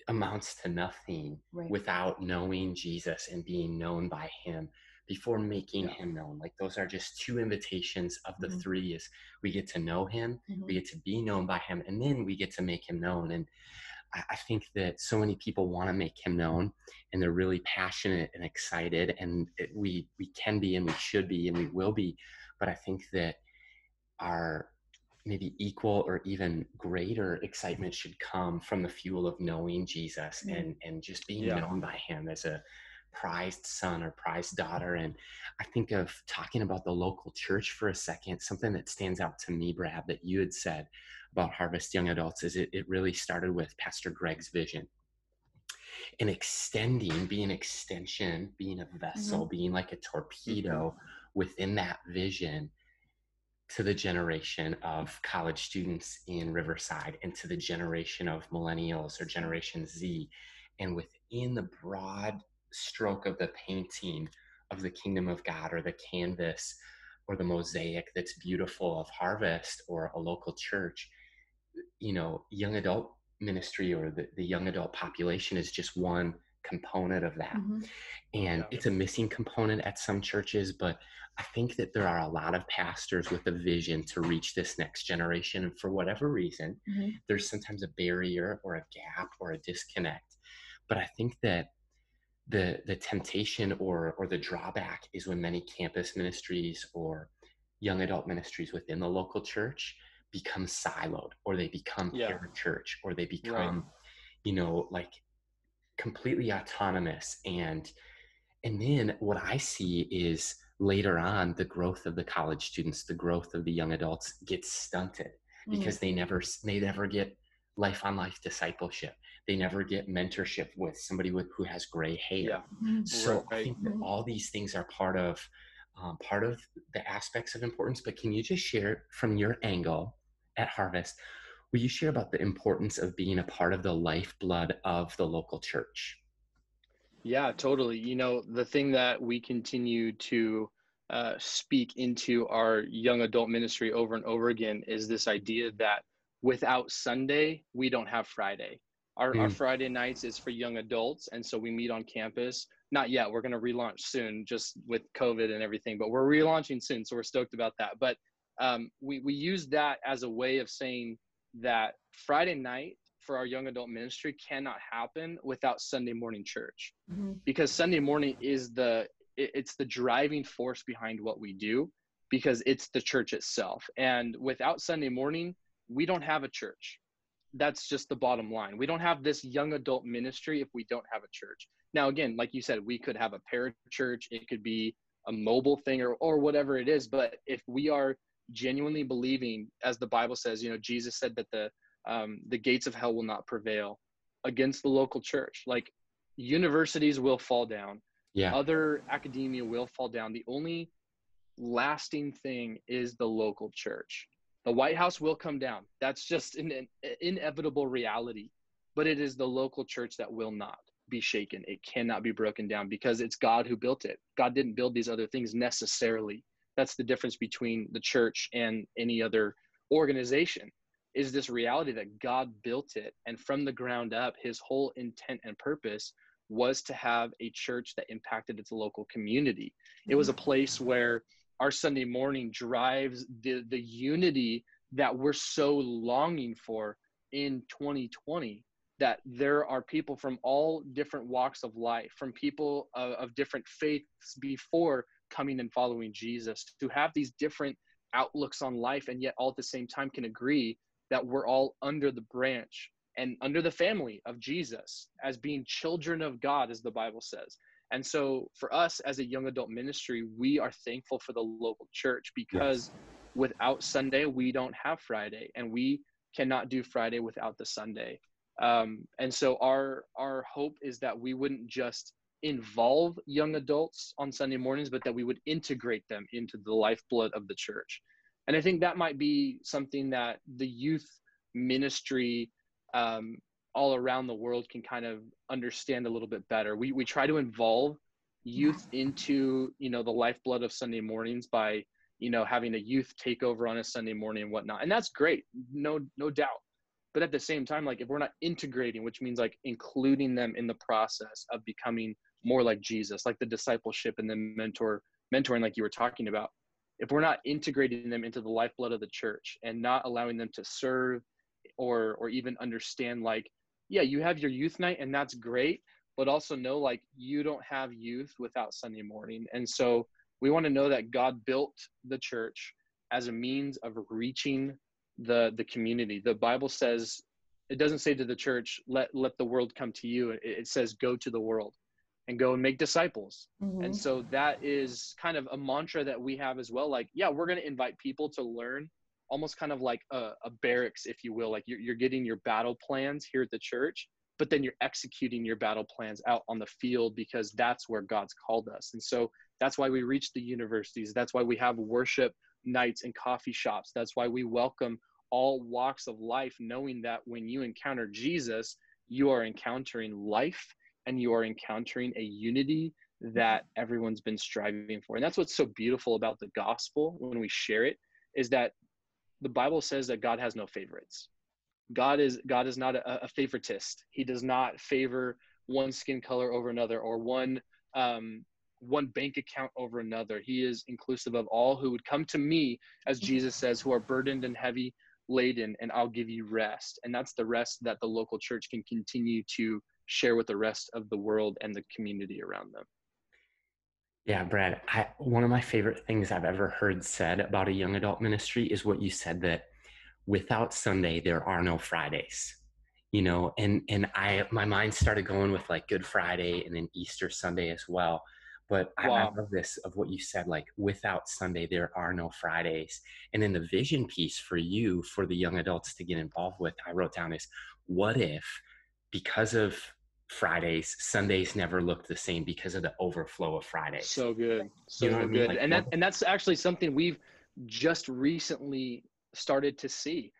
amounts to nothing Right. without knowing Jesus and being known by Him before making Yeah. Him known. Like those are just two invitations of the Mhm. three. Is we get to know Him, Mhm. we get to be known by Him, and then we get to make Him known. And I, I think that so many people want to make Him known, and they're really passionate and excited, and it, we we can be, and we should be, and we will be. But I think that our maybe equal or even greater excitement should come from the fuel of knowing Jesus Mm. and and just being Yeah. known by him as a prized son or prized daughter and I think of talking about the local church for a second something that stands out to me Brad that you had said about Harvest Young Adults is it, it really started with Pastor Greg's vision. And extending being an extension being a vessel mm-hmm. being like a torpedo mm-hmm. within that vision to the generation of college students in Riverside and to the generation of millennials or Generation Z. And within the broad stroke of the painting of the kingdom of God or the canvas or the mosaic that's beautiful of harvest or a local church, you know, young adult ministry or the, the young adult population is just one component of that Mhm. and Yeah. it's a missing component at some churches but i think that there are a lot of pastors with a vision to reach this next generation and for whatever reason Mhm. there's sometimes a barrier or a gap or a disconnect but i think that the the temptation or or the drawback is when many campus ministries or young adult ministries within the local church become siloed or they become Yeah. church or they become you know like completely autonomous and and then what i see is later on the growth of the college students the growth of the young adults gets stunted Mm. because they never they never get life on life discipleship they never get mentorship with somebody with who has gray hair Yeah. So i think that Mhm. all these things are part of um, part of the aspects of importance but can you just share from your angle at harvest will you share about the importance of being a part of the lifeblood of the local church Yeah, totally. You know, the thing that we continue to uh, speak into our young adult ministry over and over again is this idea that without Sunday, we don't have Friday. Our, our Mm. Friday nights is for young adults. And so we meet on campus. Not yet. We're going to relaunch soon, just with COVID and everything, but we're relaunching soon. So we're stoked about that. But um, we, we use that as a way of saying that Friday night for our young adult ministry cannot happen without Sunday morning church Mhm. because Sunday morning is the it, it's the driving force behind what we do because it's the church itself. And without Sunday morning, we don't have a church. That's just the bottom line. We don't have this young adult ministry if we don't have a church. Now, again, like you said, we could have a parachurch, it could be a mobile thing or, or whatever it is. But if we are genuinely believing, as the Bible says, you know, Jesus said that the um, the gates of hell will not prevail against the local church. Like universities will fall down. Yeah. Other academia will fall down. The only lasting thing is the local church. The White House will come down. That's just an, an inevitable reality. But it is the local church that will not be shaken. It cannot be broken down because it's God who built it. God didn't build these other things necessarily. That's the difference between the church and any other organization is this reality that God built it and from the ground up his whole intent and purpose was to have a church that impacted its local community. It was a mm-hmm. place where our Sunday morning drives the the unity that we're so longing for in 2020 that there are people from all different walks of life from people of, of different faiths before coming and following Jesus to have these different outlooks on life and yet all at the same time can agree that we're all under the branch and under the family of Jesus as being children of God, as the Bible says. And so, for us as a young adult ministry, we are thankful for the local church because yes. without Sunday, we don't have Friday, and we cannot do Friday without the Sunday. Um, and so, our our hope is that we wouldn't just involve young adults on Sunday mornings, but that we would integrate them into the lifeblood of the church. And I think that might be something that the youth ministry um, all around the world can kind of understand a little bit better. We we try to involve youth into you know the lifeblood of Sunday mornings by you know having a youth takeover on a Sunday morning and whatnot, and that's great, no no doubt. But at the same time, like if we're not integrating, which means like including them in the process of becoming more like Jesus, like the discipleship and the mentor mentoring, like you were talking about, if we're not integrating them into the lifeblood of the church and not allowing them to serve or or even understand like yeah you have your youth night and that's great but also know like you don't have youth without sunday morning and so we want to know that god built the church as a means of reaching the the community. The bible says it doesn't say to the church let let the world come to you. It, it says go to the world and go and make disciples. Mm-hmm. and so that is kind of a mantra that we have as well like yeah we're going to invite people to learn almost kind of like a, a barracks, if you will. Like you're, you're getting your battle plans here at the church, but then you're executing your battle plans out on the field because that's where God's called us. And so that's why we reach the universities. That's why we have worship nights and coffee shops. That's why we welcome all walks of life, knowing that when you encounter Jesus, you are encountering life and you are encountering a unity that everyone's been striving for. And that's what's so beautiful about the gospel when we share it is that the Bible says that God has no favorites. God is God is not a, a favoritist. He does not favor one skin color over another or one um, one bank account over another. He is inclusive of all who would come to me, as Jesus says, who are burdened and heavy laden, and I'll give you rest. And that's the rest that the local church can continue to share with the rest of the world and the community around them. Yeah, Brad, I, one of my favorite things I've ever heard said about a young adult ministry is what you said that without Sunday, there are no Fridays. You know, and and I my mind started going with like Good Friday and then Easter Sunday as well. But wow. I, I love this of what you said, like without Sunday, there are no Fridays. And then the vision piece for you, for the young adults to get involved with, I wrote down is what if because of Fridays, Sundays never looked the same because of the overflow of Fridays. So good, so you know good, I mean? like, and that and that's actually something we've just recently started to see,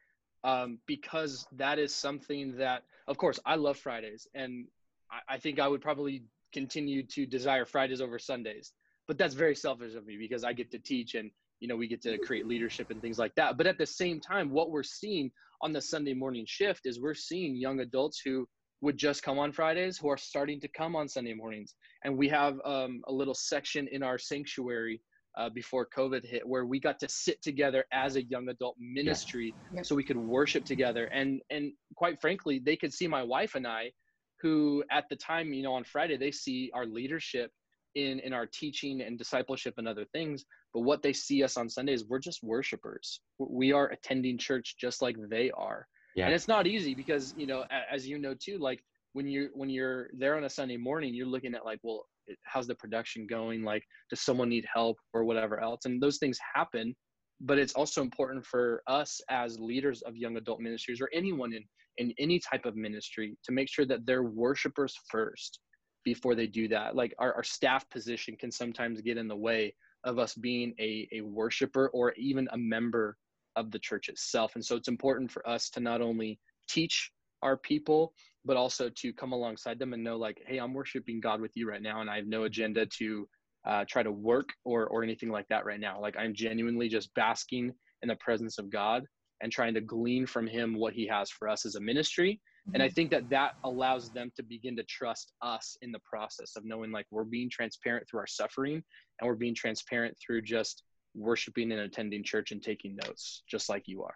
um, because that is something that, of course, I love Fridays, and I, I think I would probably continue to desire Fridays over Sundays. But that's very selfish of me because I get to teach and you know we get to create leadership and things like that. But at the same time, what we're seeing on the Sunday morning shift is we're seeing young adults who would just come on Fridays who are starting to come on Sunday mornings. And we have um, a little section in our sanctuary uh, before COVID hit where we got to sit together as a young adult ministry yeah. so we could worship together. And, and quite frankly, they could see my wife and I, who at the time, you know, on Friday, they see our leadership in in our teaching and discipleship and other things but what they see us on sundays we're just worshipers we are attending church just like they are yeah. and it's not easy because you know as you know too like when you're when you're there on a sunday morning you're looking at like well how's the production going? Like does someone need help or whatever else? And those things happen but it's also important for us as leaders of young adult ministries or anyone in in any type of ministry to make sure that they're worshipers first before they do that. Like our, our staff position can sometimes get in the way of us being a, a worshiper or even a member of the church itself. And so it's important for us to not only teach our people but also to come alongside them and know like hey i'm worshiping god with you right now and i have no agenda to uh, try to work or or anything like that right now. Like i'm genuinely just basking in the presence of god and trying to glean from him what he has for us as a ministry. And i mm-hmm. think that that allows them to begin to trust us in the process of knowing like we're being transparent through our suffering and we're being transparent through just worshiping and attending church and taking notes just like you are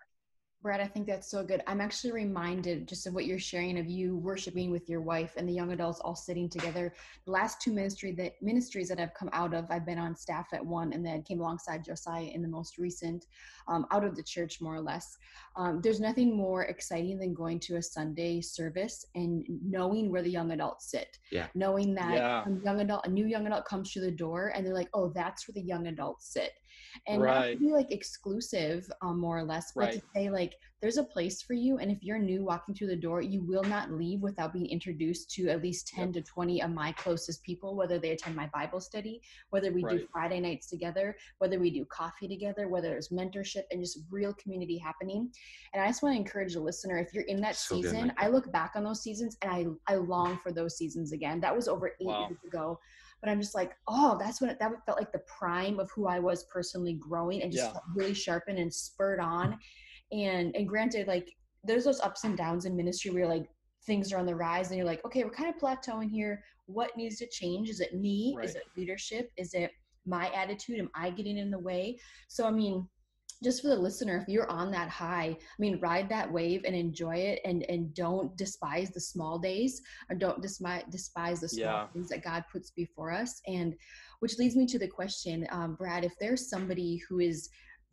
Brad, I think that's so good. I'm actually reminded just of what you're sharing of you worshiping with your wife and the young adults all sitting together. The last two ministry that ministries that I've come out of, I've been on staff at one and then came alongside Josiah in the most recent, um, out of the church more or less. Um, there's nothing more exciting than going to a Sunday service and knowing where the young adults sit. Yeah. Knowing that yeah. a young adult, a new young adult comes through the door and they're like, oh, that's where the young adults sit and right. not be like exclusive um, more or less but right. to say like there's a place for you and if you're new walking through the door you will not leave without being introduced to at least 10 yep. to 20 of my closest people whether they attend my bible study whether we right. do friday nights together whether we do coffee together whether there's mentorship and just real community happening and i just want to encourage the listener if you're in that so season good, i look back on those seasons and i i long for those seasons again that was over eight wow. years ago but I'm just like, oh, that's when it, that felt like the prime of who I was personally growing and just yeah. really sharpened and spurred on. And and granted, like there's those ups and downs in ministry where like things are on the rise and you're like, okay, we're kind of plateauing here. What needs to change? Is it me? Right. Is it leadership? Is it my attitude? Am I getting in the way? So I mean, just for the listener if you're on that high i mean ride that wave and enjoy it and and don't despise the small days or don't despise despise the small yeah. things that god puts before us and which leads me to the question um, brad if there's somebody who is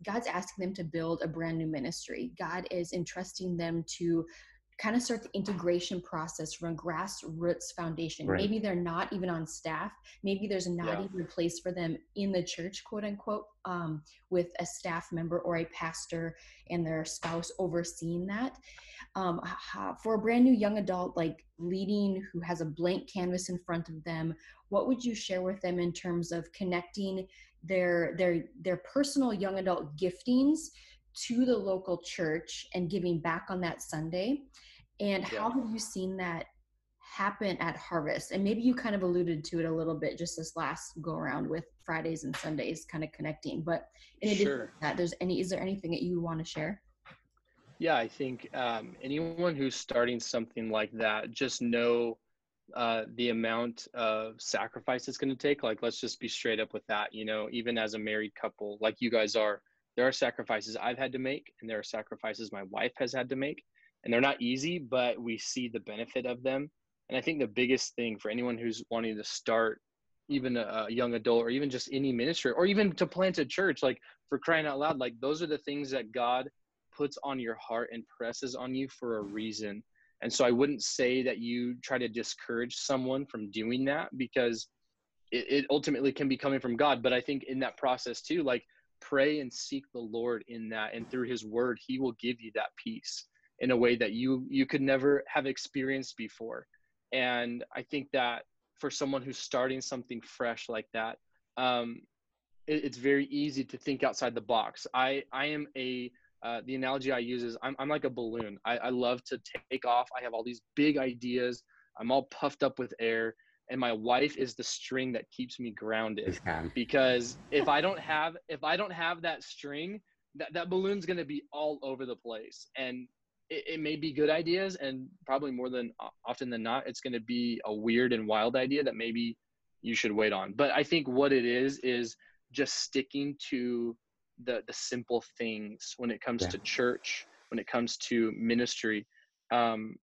god's asking them to build a brand new ministry god is entrusting them to kind of start the integration process from a grassroots foundation. Right. Maybe they're not even on staff. Maybe there's not yeah. even a place for them in the church, quote unquote, um, with a staff member or a pastor and their spouse overseeing that. Um, for a brand new young adult, like leading who has a blank canvas in front of them, what would you share with them in terms of connecting their their their personal young adult giftings to the local church and giving back on that Sunday? And yeah. how have you seen that happen at Harvest? And maybe you kind of alluded to it a little bit just this last go around with Fridays and Sundays kind of connecting. But in addition sure. to that, there's any is there anything that you want to share? Yeah, I think um, anyone who's starting something like that, just know uh, the amount of sacrifice it's going to take. Like, let's just be straight up with that. You know, even as a married couple, like you guys are, there are sacrifices I've had to make, and there are sacrifices my wife has had to make, and they're not easy, but we see the benefit of them. And I think the biggest thing for anyone who's wanting to start even a, young adult or even just any ministry or even to plant a church, like for crying out loud, like those are the things that God puts on your heart and presses on you for a reason. And so I wouldn't say that you try to discourage someone from doing that because it, it ultimately can be coming from God. But I think in that process too, like pray and seek the lord in that and through his word he will give you that peace in a way that you you could never have experienced before. And i think that for someone who's starting something fresh like that um, it, it's very easy to think outside the box. I i am a uh, the analogy i use is I'm, I'm like a balloon. I, I love to take off. I have all these big ideas. I'm all puffed up with air and my wife is the string that keeps me grounded. Because if i don't have if i don't have that string that, that balloon's going to be all over the place. And it, it, may be good ideas and probably more than often than not it's going to be a weird and wild idea that maybe you should wait on. But i think what it is is just sticking to the the simple things when it comes yeah. to church when it comes to ministry. Um,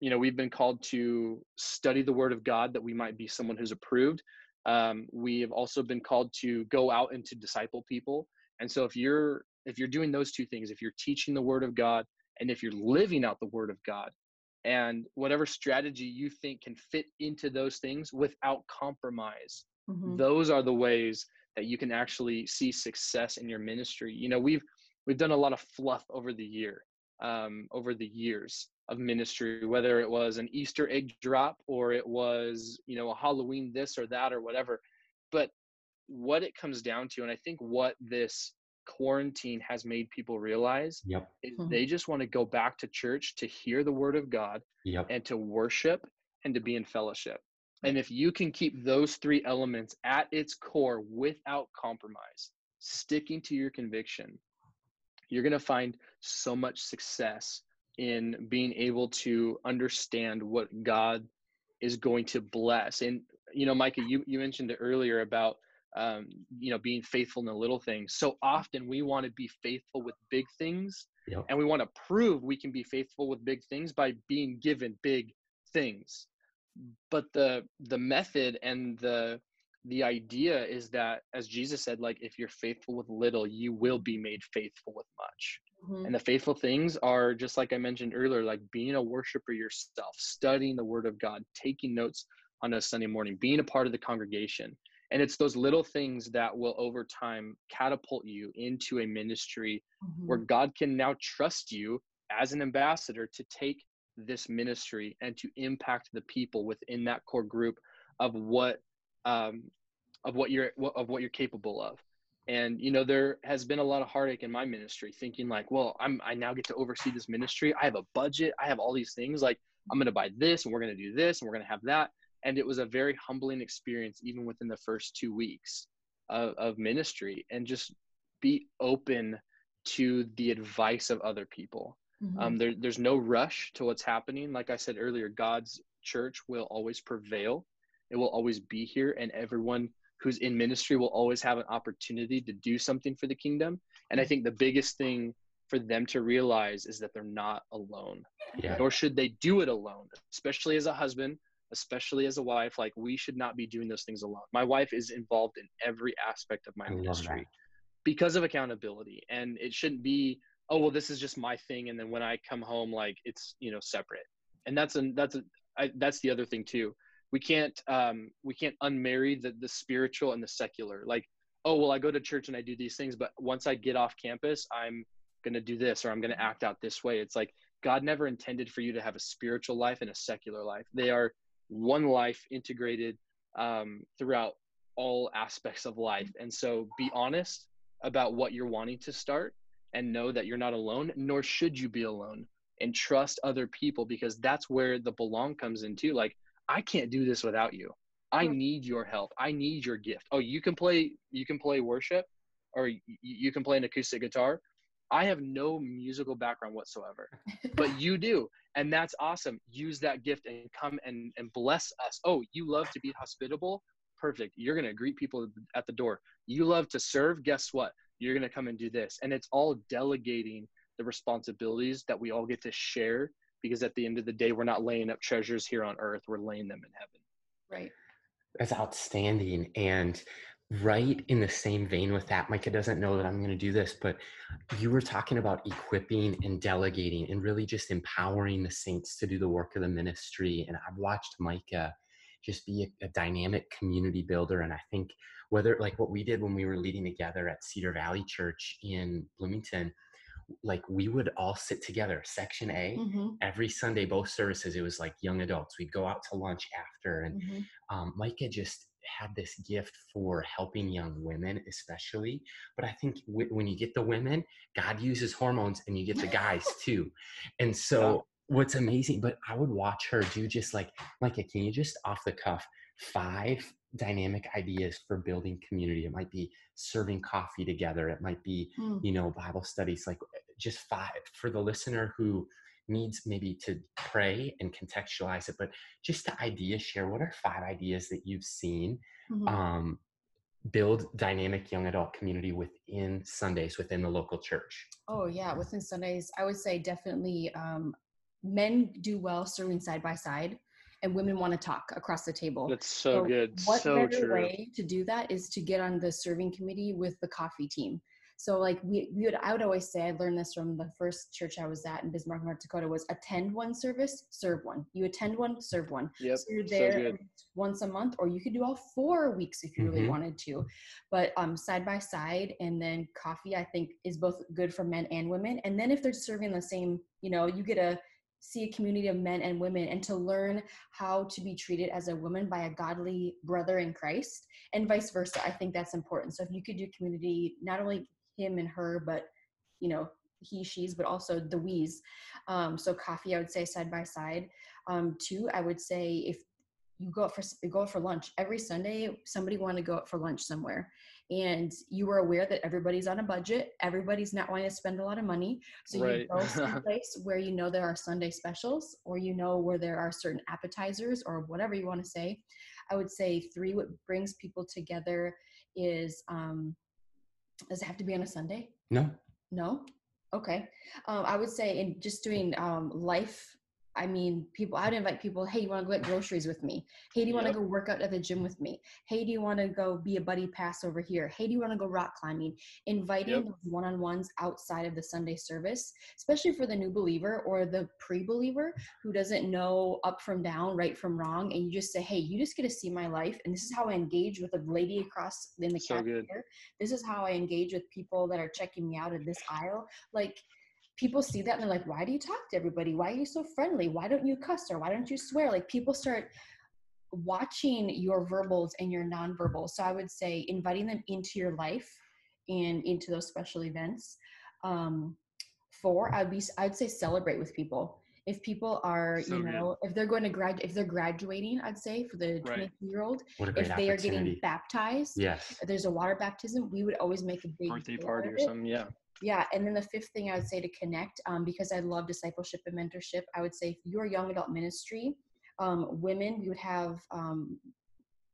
you know we've been called to study the word of god that we might be someone who's approved Um, we have also been called to go out and to disciple people. And so if you're if you're doing those two things, if you're teaching the word of God and if you're living out the word of God, and whatever strategy you think can fit into those things without compromise, mm-hmm. those are the ways that you can actually see success in your ministry. You know, we've we've done a lot of fluff over the year, um, over the years of ministry, whether it was an Easter egg drop or it was, you know, a Halloween this or that or whatever. But what it comes down to, and I think what this quarantine has made people realize yep. is mm-hmm. they just want to go back to church to hear the word of God yep. and to worship and to be in fellowship. And if you can keep those three elements at its core without compromise, sticking to your conviction, you're going to find so much success in being able to understand what God is going to bless. And you know, Micah, you you mentioned it earlier about um, you know being faithful in the little things. So often we want to be faithful with big things, yep. and we want to prove we can be faithful with big things by being given big things. But the the method and the the idea is that as jesus said like if you're faithful with little you will be made faithful with much mm-hmm. and the faithful things are just like i mentioned earlier like being a worshiper yourself studying the word of god taking notes on a sunday morning being a part of the congregation and it's those little things that will over time catapult you into a ministry mm-hmm. where god can now trust you as an ambassador to take this ministry and to impact the people within that core group of what um, of what you're of what you're capable of. And you know there has been a lot of heartache in my ministry thinking like well i'm i now get to oversee this ministry. I have a budget. I have all these things. Like i'm going to buy this and we're going to do this and we're going to have that. And it was a very humbling experience even within the first two weeks of, of ministry and just be open to the advice of other people. Mm-hmm. um, there, there's no rush to what's happening. Like i said earlier god's church will always prevail it will always be here and everyone who's in ministry will always have an opportunity to do something for the kingdom. And i think the biggest thing for them to realize is that they're not alone. Yeah. nor should they do it alone especially as a husband especially as a wife. Like we should not be doing those things alone. My wife is involved in every aspect of my I ministry because of accountability. And it shouldn't be oh well this is just my thing and then when i come home like it's you know separate. And that's a that's a I, that's the other thing too we can't um, we can't unmarry the the spiritual and the secular. Like, oh well, I go to church and I do these things, but once I get off campus, I'm gonna do this or I'm gonna act out this way. It's like God never intended for you to have a spiritual life and a secular life. They are one life integrated um, throughout all aspects of life. And so, be honest about what you're wanting to start, and know that you're not alone. Nor should you be alone. And trust other people because that's where the belong comes into. Like I can't do this without you. I hmm. need your help. I need your gift. Oh, you can play you can play worship or you can play an acoustic guitar. I have no musical background whatsoever, but (laughs) you do. And that's awesome. Use that gift and come and, and bless us. Oh, you love to be hospitable? Perfect. You're going to greet people at the door. You love to serve? Guess what? You're going to come and do this. And it's all delegating the responsibilities that we all get to share because at the end of the day, we're not laying up treasures here on earth, we're laying them in heaven. Right. That's outstanding. And right in the same vein with that, Micah doesn't know that I'm going to do this, but you were talking about equipping and delegating and really just empowering the saints to do the work of the ministry. And I've watched Micah just be a, a dynamic community builder. And I think whether like what we did when we were leading together at Cedar Valley Church in Bloomington, like we would all sit together section a mm-hmm. every sunday both services it was like young adults we'd go out to lunch after and mm-hmm. um, micah just had this gift for helping young women especially but i think w- when you get the women god uses hormones and you get the guys (laughs) too and so what's amazing but i would watch her do just like micah can you just off the cuff five dynamic ideas for building community it might be serving coffee together it might be mm. you know bible studies like just five for the listener who needs maybe to pray and contextualize it but just the idea share what are five ideas that you've seen mm-hmm. um, build dynamic young adult community within sundays within the local church oh yeah within sundays i would say definitely um, men do well serving side by side and women want to talk across the table. That's so, good. What so better true. way to do that is to get on the serving committee with the coffee team. So like we, we would I would always say I learned this from the first church I was at in Bismarck, North Dakota was attend one service, serve one. You attend one, serve one. Yep. So you're there good. once a month, or you could do all four weeks if you really Mhm. wanted to. But um, side by side, and then coffee, I think is both good for men and women. And then if they're serving the same, you know, you get to see a community of men and women, and to learn how to be treated as a woman by a godly brother in Christ, and vice versa. I think that's important. So if you could do community, not only him and her, but you know he she's but also the we's. Um, so coffee i would say side by side. Um, two i would say if you go out for you go out for lunch every sunday somebody want to go out for lunch somewhere. And you were aware that everybody's on a budget everybody's not wanting to spend a lot of money. So you Right. go (laughs) someplace where you know there are sunday specials or you know where there are certain appetizers or whatever you want to say. I would say three what brings people together is um, does it have to be on a sunday No. no? Okay. Um, I would say in just doing um, life, I mean, people, I'd invite people, hey, you want to go get groceries with me? Hey, do you want to Yep. go work out at the gym with me? Hey, do you want to go be a buddy pass over here? Hey, do you want to go rock climbing? Inviting Yep. one on ones outside of the Sunday service, especially for the new believer or the pre believer who doesn't know up from down, right from wrong. And you just say, hey, you just get to see my life. And this is how I engage with a lady across in the So cafeteria this is how I engage with people that are checking me out in this aisle. Like people see that and they're like, why do you talk to everybody? Why are you so friendly? Why don't you cuss or why don't you swear? Like people start watching your verbals and your nonverbals. So I would say inviting them into your life and into those special events. Um, four, I'd be I'd say celebrate with people. If people are, So you good. know, if they're going to grad, if they're graduating, I'd say for the Right. 22 year old, What a great if they are getting baptized, yes. there's a water baptism, we would always make a big Birthday party or something. Yeah. Yeah, and then the fifth thing I would say to connect, um, because I love discipleship and mentorship, I would say if you're young adult ministry, um, women, we would have um,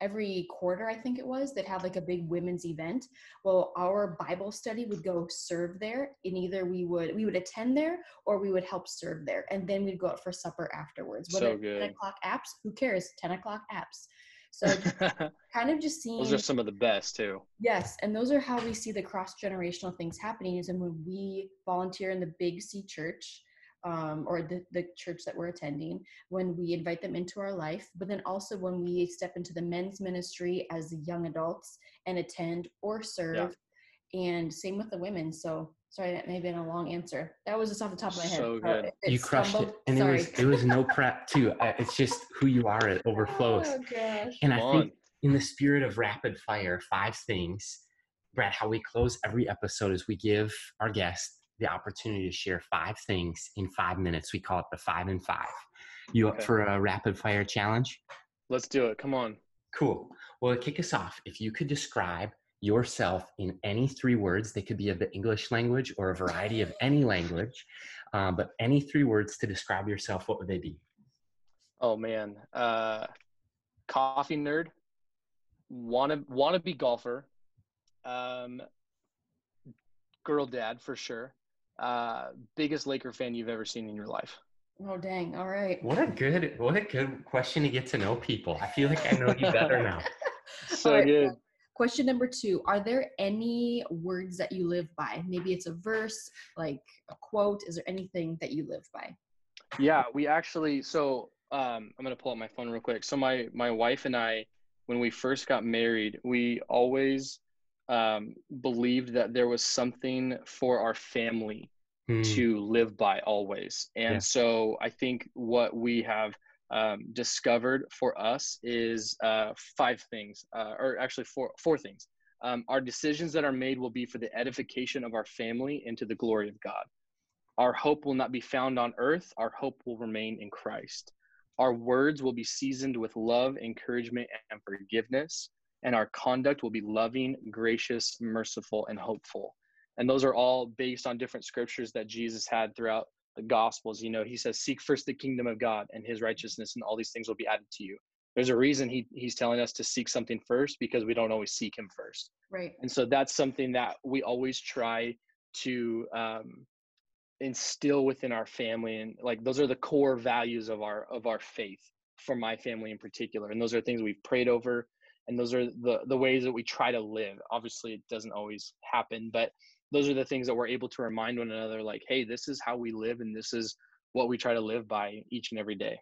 every quarter, I think it was, that have like a big women's event. Well, our Bible study would go serve there, and either we would we would attend there or we would help serve there, and then we'd go out for supper afterwards. So Whether it's good. ten o'clock apps, who cares? Ten o'clock apps. So (laughs) kind of just seeing Those are some of the best too. Yes, and those are how we see the cross generational things happening. Is when we volunteer in the Big C Church, um, or the the church that we're attending, when we invite them into our life, but then also when we step into the men's ministry as young adults and attend or serve, and same with the women. So sorry, that may have been a long answer. That was just off the top of my head. So Uh, good. it- You it crushed it. stumbled. And it was it was no prep too. Uh, It's just who you are. It overflows. Oh gosh. And I Come think in the spirit of rapid fire, five things, Brad, how we close every episode is we give our guest the opportunity to share five things in five minutes. We call it the five and five. You up for a rapid fire challenge? Let's do it. Come on. Cool. Well, to kick us off, if you could describe yourself in any three words, they could be of the English language or a variety of any language, um, but any three words to describe yourself, what would they be? Oh man. Uh, coffee nerd. Wanna wanna be golfer. Um, girl dad for sure. Uh, biggest Laker fan you've ever seen in your life. Oh dang! All right. What a good, what a good question to get to know people. I feel like I know you better now. (laughs) So All right, good. Question number two Are there any words that you live by? Maybe it's a verse, like a quote. Is there anything that you live by? Yeah, we actually. So um, I'm gonna pull up my phone real quick. So my my wife and I, when we first got married, we always um, believed that there was something for our family Hmm. to live by always. And Yeah. so I think what we have um, discovered for us is uh, five things, uh, or actually four four things. Um, our decisions that are made will be for the edification of our family and to the glory of God. Our hope will not be found on earth. Our hope will remain in Christ. Our words will be seasoned with love, encouragement, and forgiveness. And our conduct will be loving, gracious, merciful, and hopeful. And those are all based on different scriptures that Jesus had throughout the Gospels. You know, he says, Seek first the kingdom of God and his righteousness, and all these things will be added to you. There's a reason he, he's telling us to seek something first because we don't always seek him first Right. and so that's something that we always try to um, instill within our family and like those are the core values of our of our faith for my family in particular. And those are things we've prayed over and those are the the ways that we try to live. Obviously it doesn't always happen, but those are the things that we're able to remind one another like, hey, this is how we live and this is what we try to live by each and every day.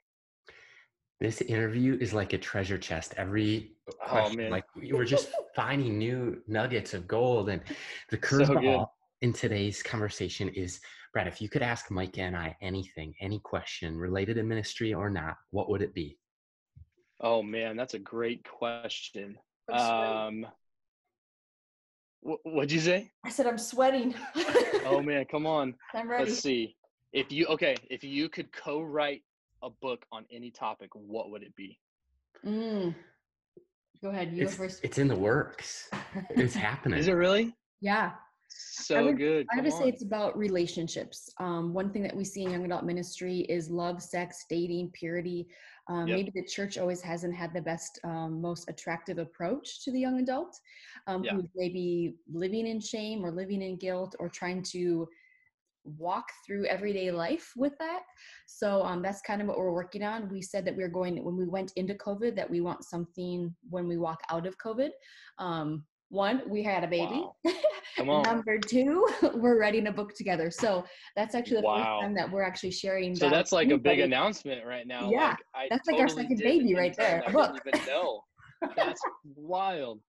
This interview is like a treasure chest. Every Oh question, man. like we were just finding new nuggets of gold. And the (laughs) So curveball in today's conversation is, Brad, if you could ask mike and I anything, any question related to ministry or not, what would it be? Oh man, that's a great question. Um wh- what'd you say? I said I'm sweating. Oh (laughs) man, come on. I'm ready. Let's see. If you okay, if you could co-write a book on any topic, what would it be? Mm. Go ahead. You go It's, first. it's in the works. It's happening. Is it really? yeah. So would- good. I Come would say it's about relationships. Um, one thing that we see in young adult ministry is love, sex, dating, purity. Um, Yep. Maybe the church always hasn't had the best, um, most attractive approach to the young adult um, Yeah. who's maybe living in shame or living in guilt or trying to walk through everyday life with that. So um, that's kind of what we're working on. We said that we are going, when we went into COVID, that we want something when we walk out of COVID. Um, one, we had a baby. Wow. (laughs) Come on. Number two, (laughs) we're writing a book together. So that's actually the Wow. first time that we're actually sharing. So that that's with like a big anybody. announcement right now. Yeah, like, I that's like our second baby right there, intend- a I didn't book. even know. (laughs) That's wild.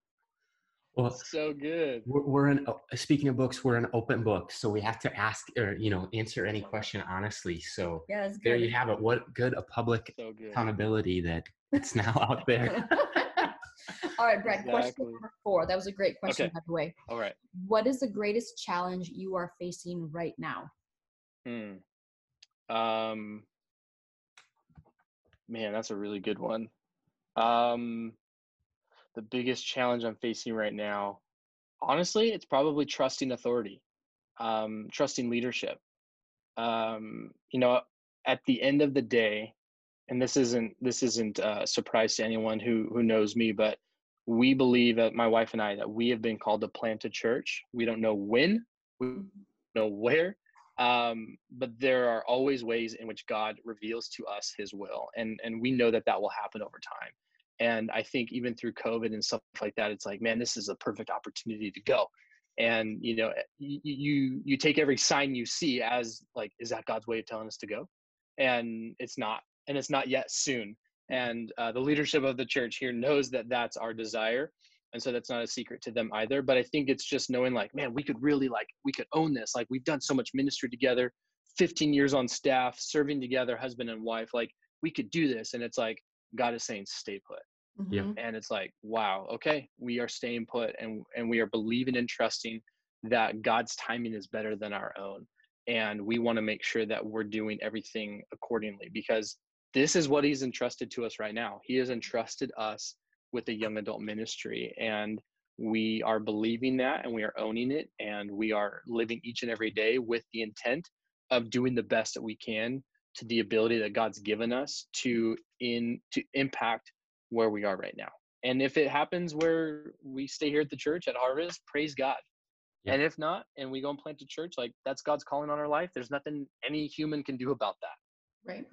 Well, So good. we're, we're an, o- uh, speaking of books, we're an open book. So we have to ask or, you know, answer any question honestly. So Yeah, there you have it. What good a public So good. accountability that it's now out there. (laughs) All right, Brad, question number four. That was a great question, Okay. by the way. All right. What is the greatest challenge you are facing right now? Hmm. Um, man, that's a really good one. Um, the biggest challenge I'm facing right now, honestly, it's probably trusting authority, um, trusting leadership. Um, you know, at the end of the day, and this isn't this isn't a surprise to anyone who who knows me, but we believe that my wife and I that we have been called to plant a church. We don't know when, we don't know where, um, but there are always ways in which God reveals to us His will, and and we know that that will happen over time. And I think even through COVID and stuff like that, it's like, man, this is a perfect opportunity to go. And you know, you, you take every sign you see as like, is that God's way of telling us to go? And it's not, and it's not yet soon. And uh, the leadership of the church here knows that that's our desire, and so that's not a secret to them either. But I think it's just knowing, like, man, we could really like, we could own this. Like, we've done so much ministry together, 15 years on staff, serving together, husband and wife. Like, we could do this. And it's like God is saying, stay put Yeah. Mhm. and it's like wow okay we are staying put and and we are believing and trusting that god's timing is better than our own and we want to make sure that we're doing everything accordingly because this is what he's entrusted to us right now he has entrusted us with a young adult ministry and we are believing that and we are owning it and we are living each and every day with the intent of doing the best that we can to the ability that god's given us to in to impact where we are right now. And if it happens where we stay here at the church at Harvest, praise God. Yeah. And if not, and we go and plant a church, like that's God's calling on our life. There's nothing any human can do about that. Right.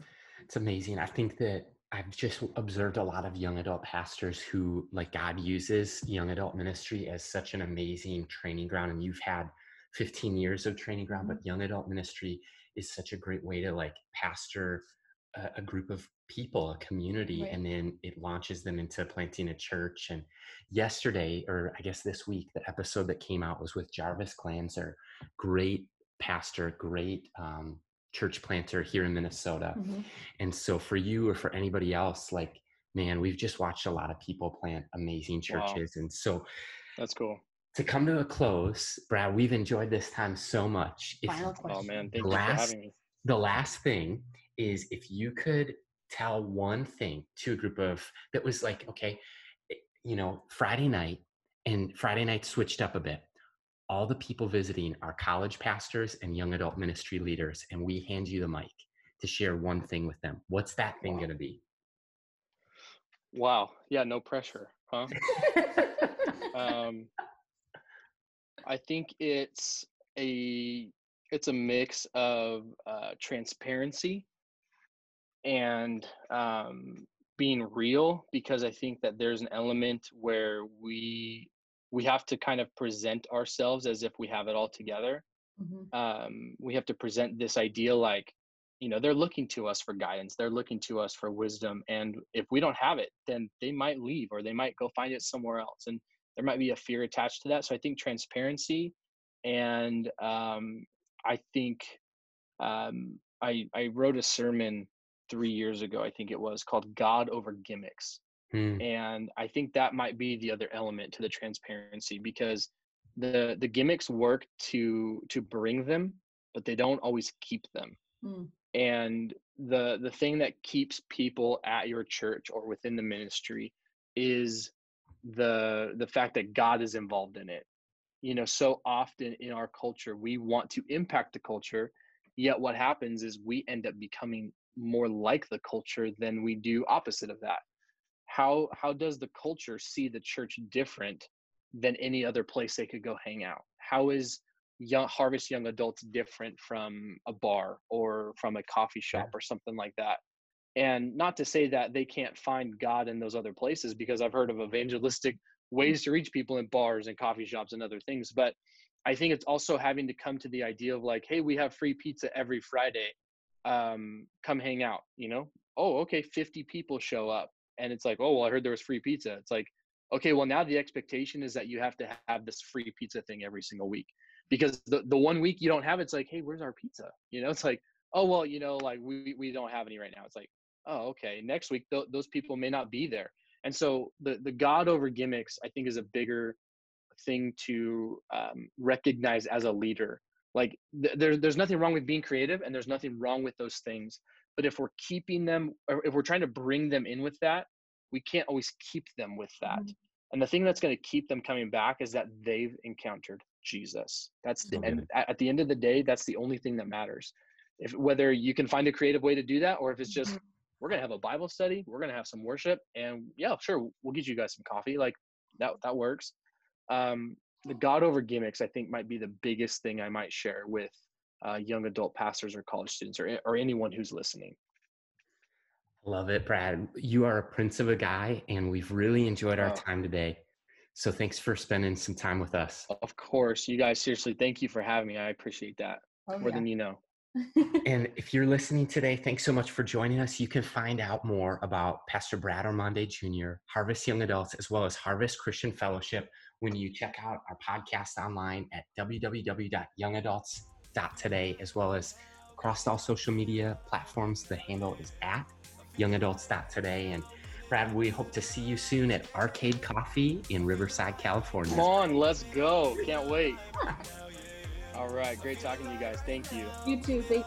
It's amazing. I think that I've just observed a lot of young adult pastors who, like, God uses young adult ministry as such an amazing training ground. And you've had 15 years of training ground, but young adult ministry is such a great way to, like, pastor a, a group of people, a community, Right. and then it launches them into planting a church. And yesterday, or I guess this week, the episode that came out was with Jarvis Glanzer, great pastor, great um, church planter here in Minnesota. Mhm. And so for you or for anybody else, like, man, we've just watched a lot of people plant amazing Wow. churches. And so That's cool. to come to a close, Brad, we've enjoyed this time so much. If Final question. Oh man, thank you Last- for having me. the last thing is if you could tell one thing to a group of that was like, okay, eh, you know, Friday night and Friday night switched up a bit. All the people visiting are college pastors and young adult ministry leaders, and we hand you the mic to share one thing with them. What's that thing Wow. going to be? Wow. Yeah, no pressure, huh? um, I think it's a it's a mix of uh, transparency and um, being real because I think that there's an element where we we have to kind of present ourselves as if we have it all together. Mm-hmm. Um, we have to present this idea like, you know, they're looking to us for guidance, they're looking to us for wisdom, and if we don't have it, then they might leave or they might go find it somewhere else, and there might be a fear attached to that. So I think transparency, and um, I think um, I I wrote a sermon three years ago, I think it was called God over gimmicks. Hmm. And I think that might be the other element to the transparency because the the gimmicks work to to bring them, but they don't always keep them. Hmm. And the the thing that keeps people at your church or within the ministry is the the fact that God is involved in it. You know, so often in our culture we want to impact the culture, yet what happens is we end up becoming more like the culture than we do opposite of that how how does the culture see the church different than any other place they could go hang out? How is young harvest young adults different from a bar or from a coffee shop or something like that? And not to say that they can't find god in those other places because i've heard of evangelistic ways to reach people in bars and coffee shops and other things but i think it's also having to come to the idea of like hey we have free pizza every friday. Um, come hang out, you know? Oh, okay, 50 people show up. And it's like, oh, well, I heard there was free pizza. It's like, okay, well, now the expectation is that you have to have this free pizza thing every single week. Because the, the one week you don't have, it's like, hey, where's our pizza? You know, it's like, oh, well, you know, like we, we don't have any right now. It's like, oh, okay, next week th- those people may not be there. And so the, the God over gimmicks, I think, is a bigger thing to um, recognize as a leader like th- there, there's nothing wrong with being creative and there's nothing wrong with those things but if we're keeping them or if we're trying to bring them in with that we can't always keep them with that. Mm-hmm. and the thing that's going to keep them coming back is that they've encountered jesus. That's the, and at the end of the day that's the only thing that matters. If whether you can find a creative way to do that or if it's just mm-hmm. we're going to have a bible study we're going to have some worship and yeah sure we'll get you guys some coffee like that that works. Um, the God over gimmicks, I think, might be the biggest thing I might share with uh, young adult pastors or college students or, or anyone who's listening. Love it, Brad. You are a prince of a guy, and we've really enjoyed our oh. time today. So thanks for spending some time with us. Of course. You guys, seriously, thank you for having me. I appreciate that oh, more yeah. than you know. (laughs) and if you're listening today, thanks so much for joining us. You can find out more about Pastor Brad Ormande Jr., Harvest Young Adults, as well as Harvest Christian Fellowship when you check out our podcast online at www.youngadults.today, as well as across all social media platforms. The handle is at youngadults.today. And Brad, we hope to see you soon at Arcade Coffee in Riverside, California. Come on, let's go. Can't wait. All right. Great talking to you guys. Thank you. You too. Thank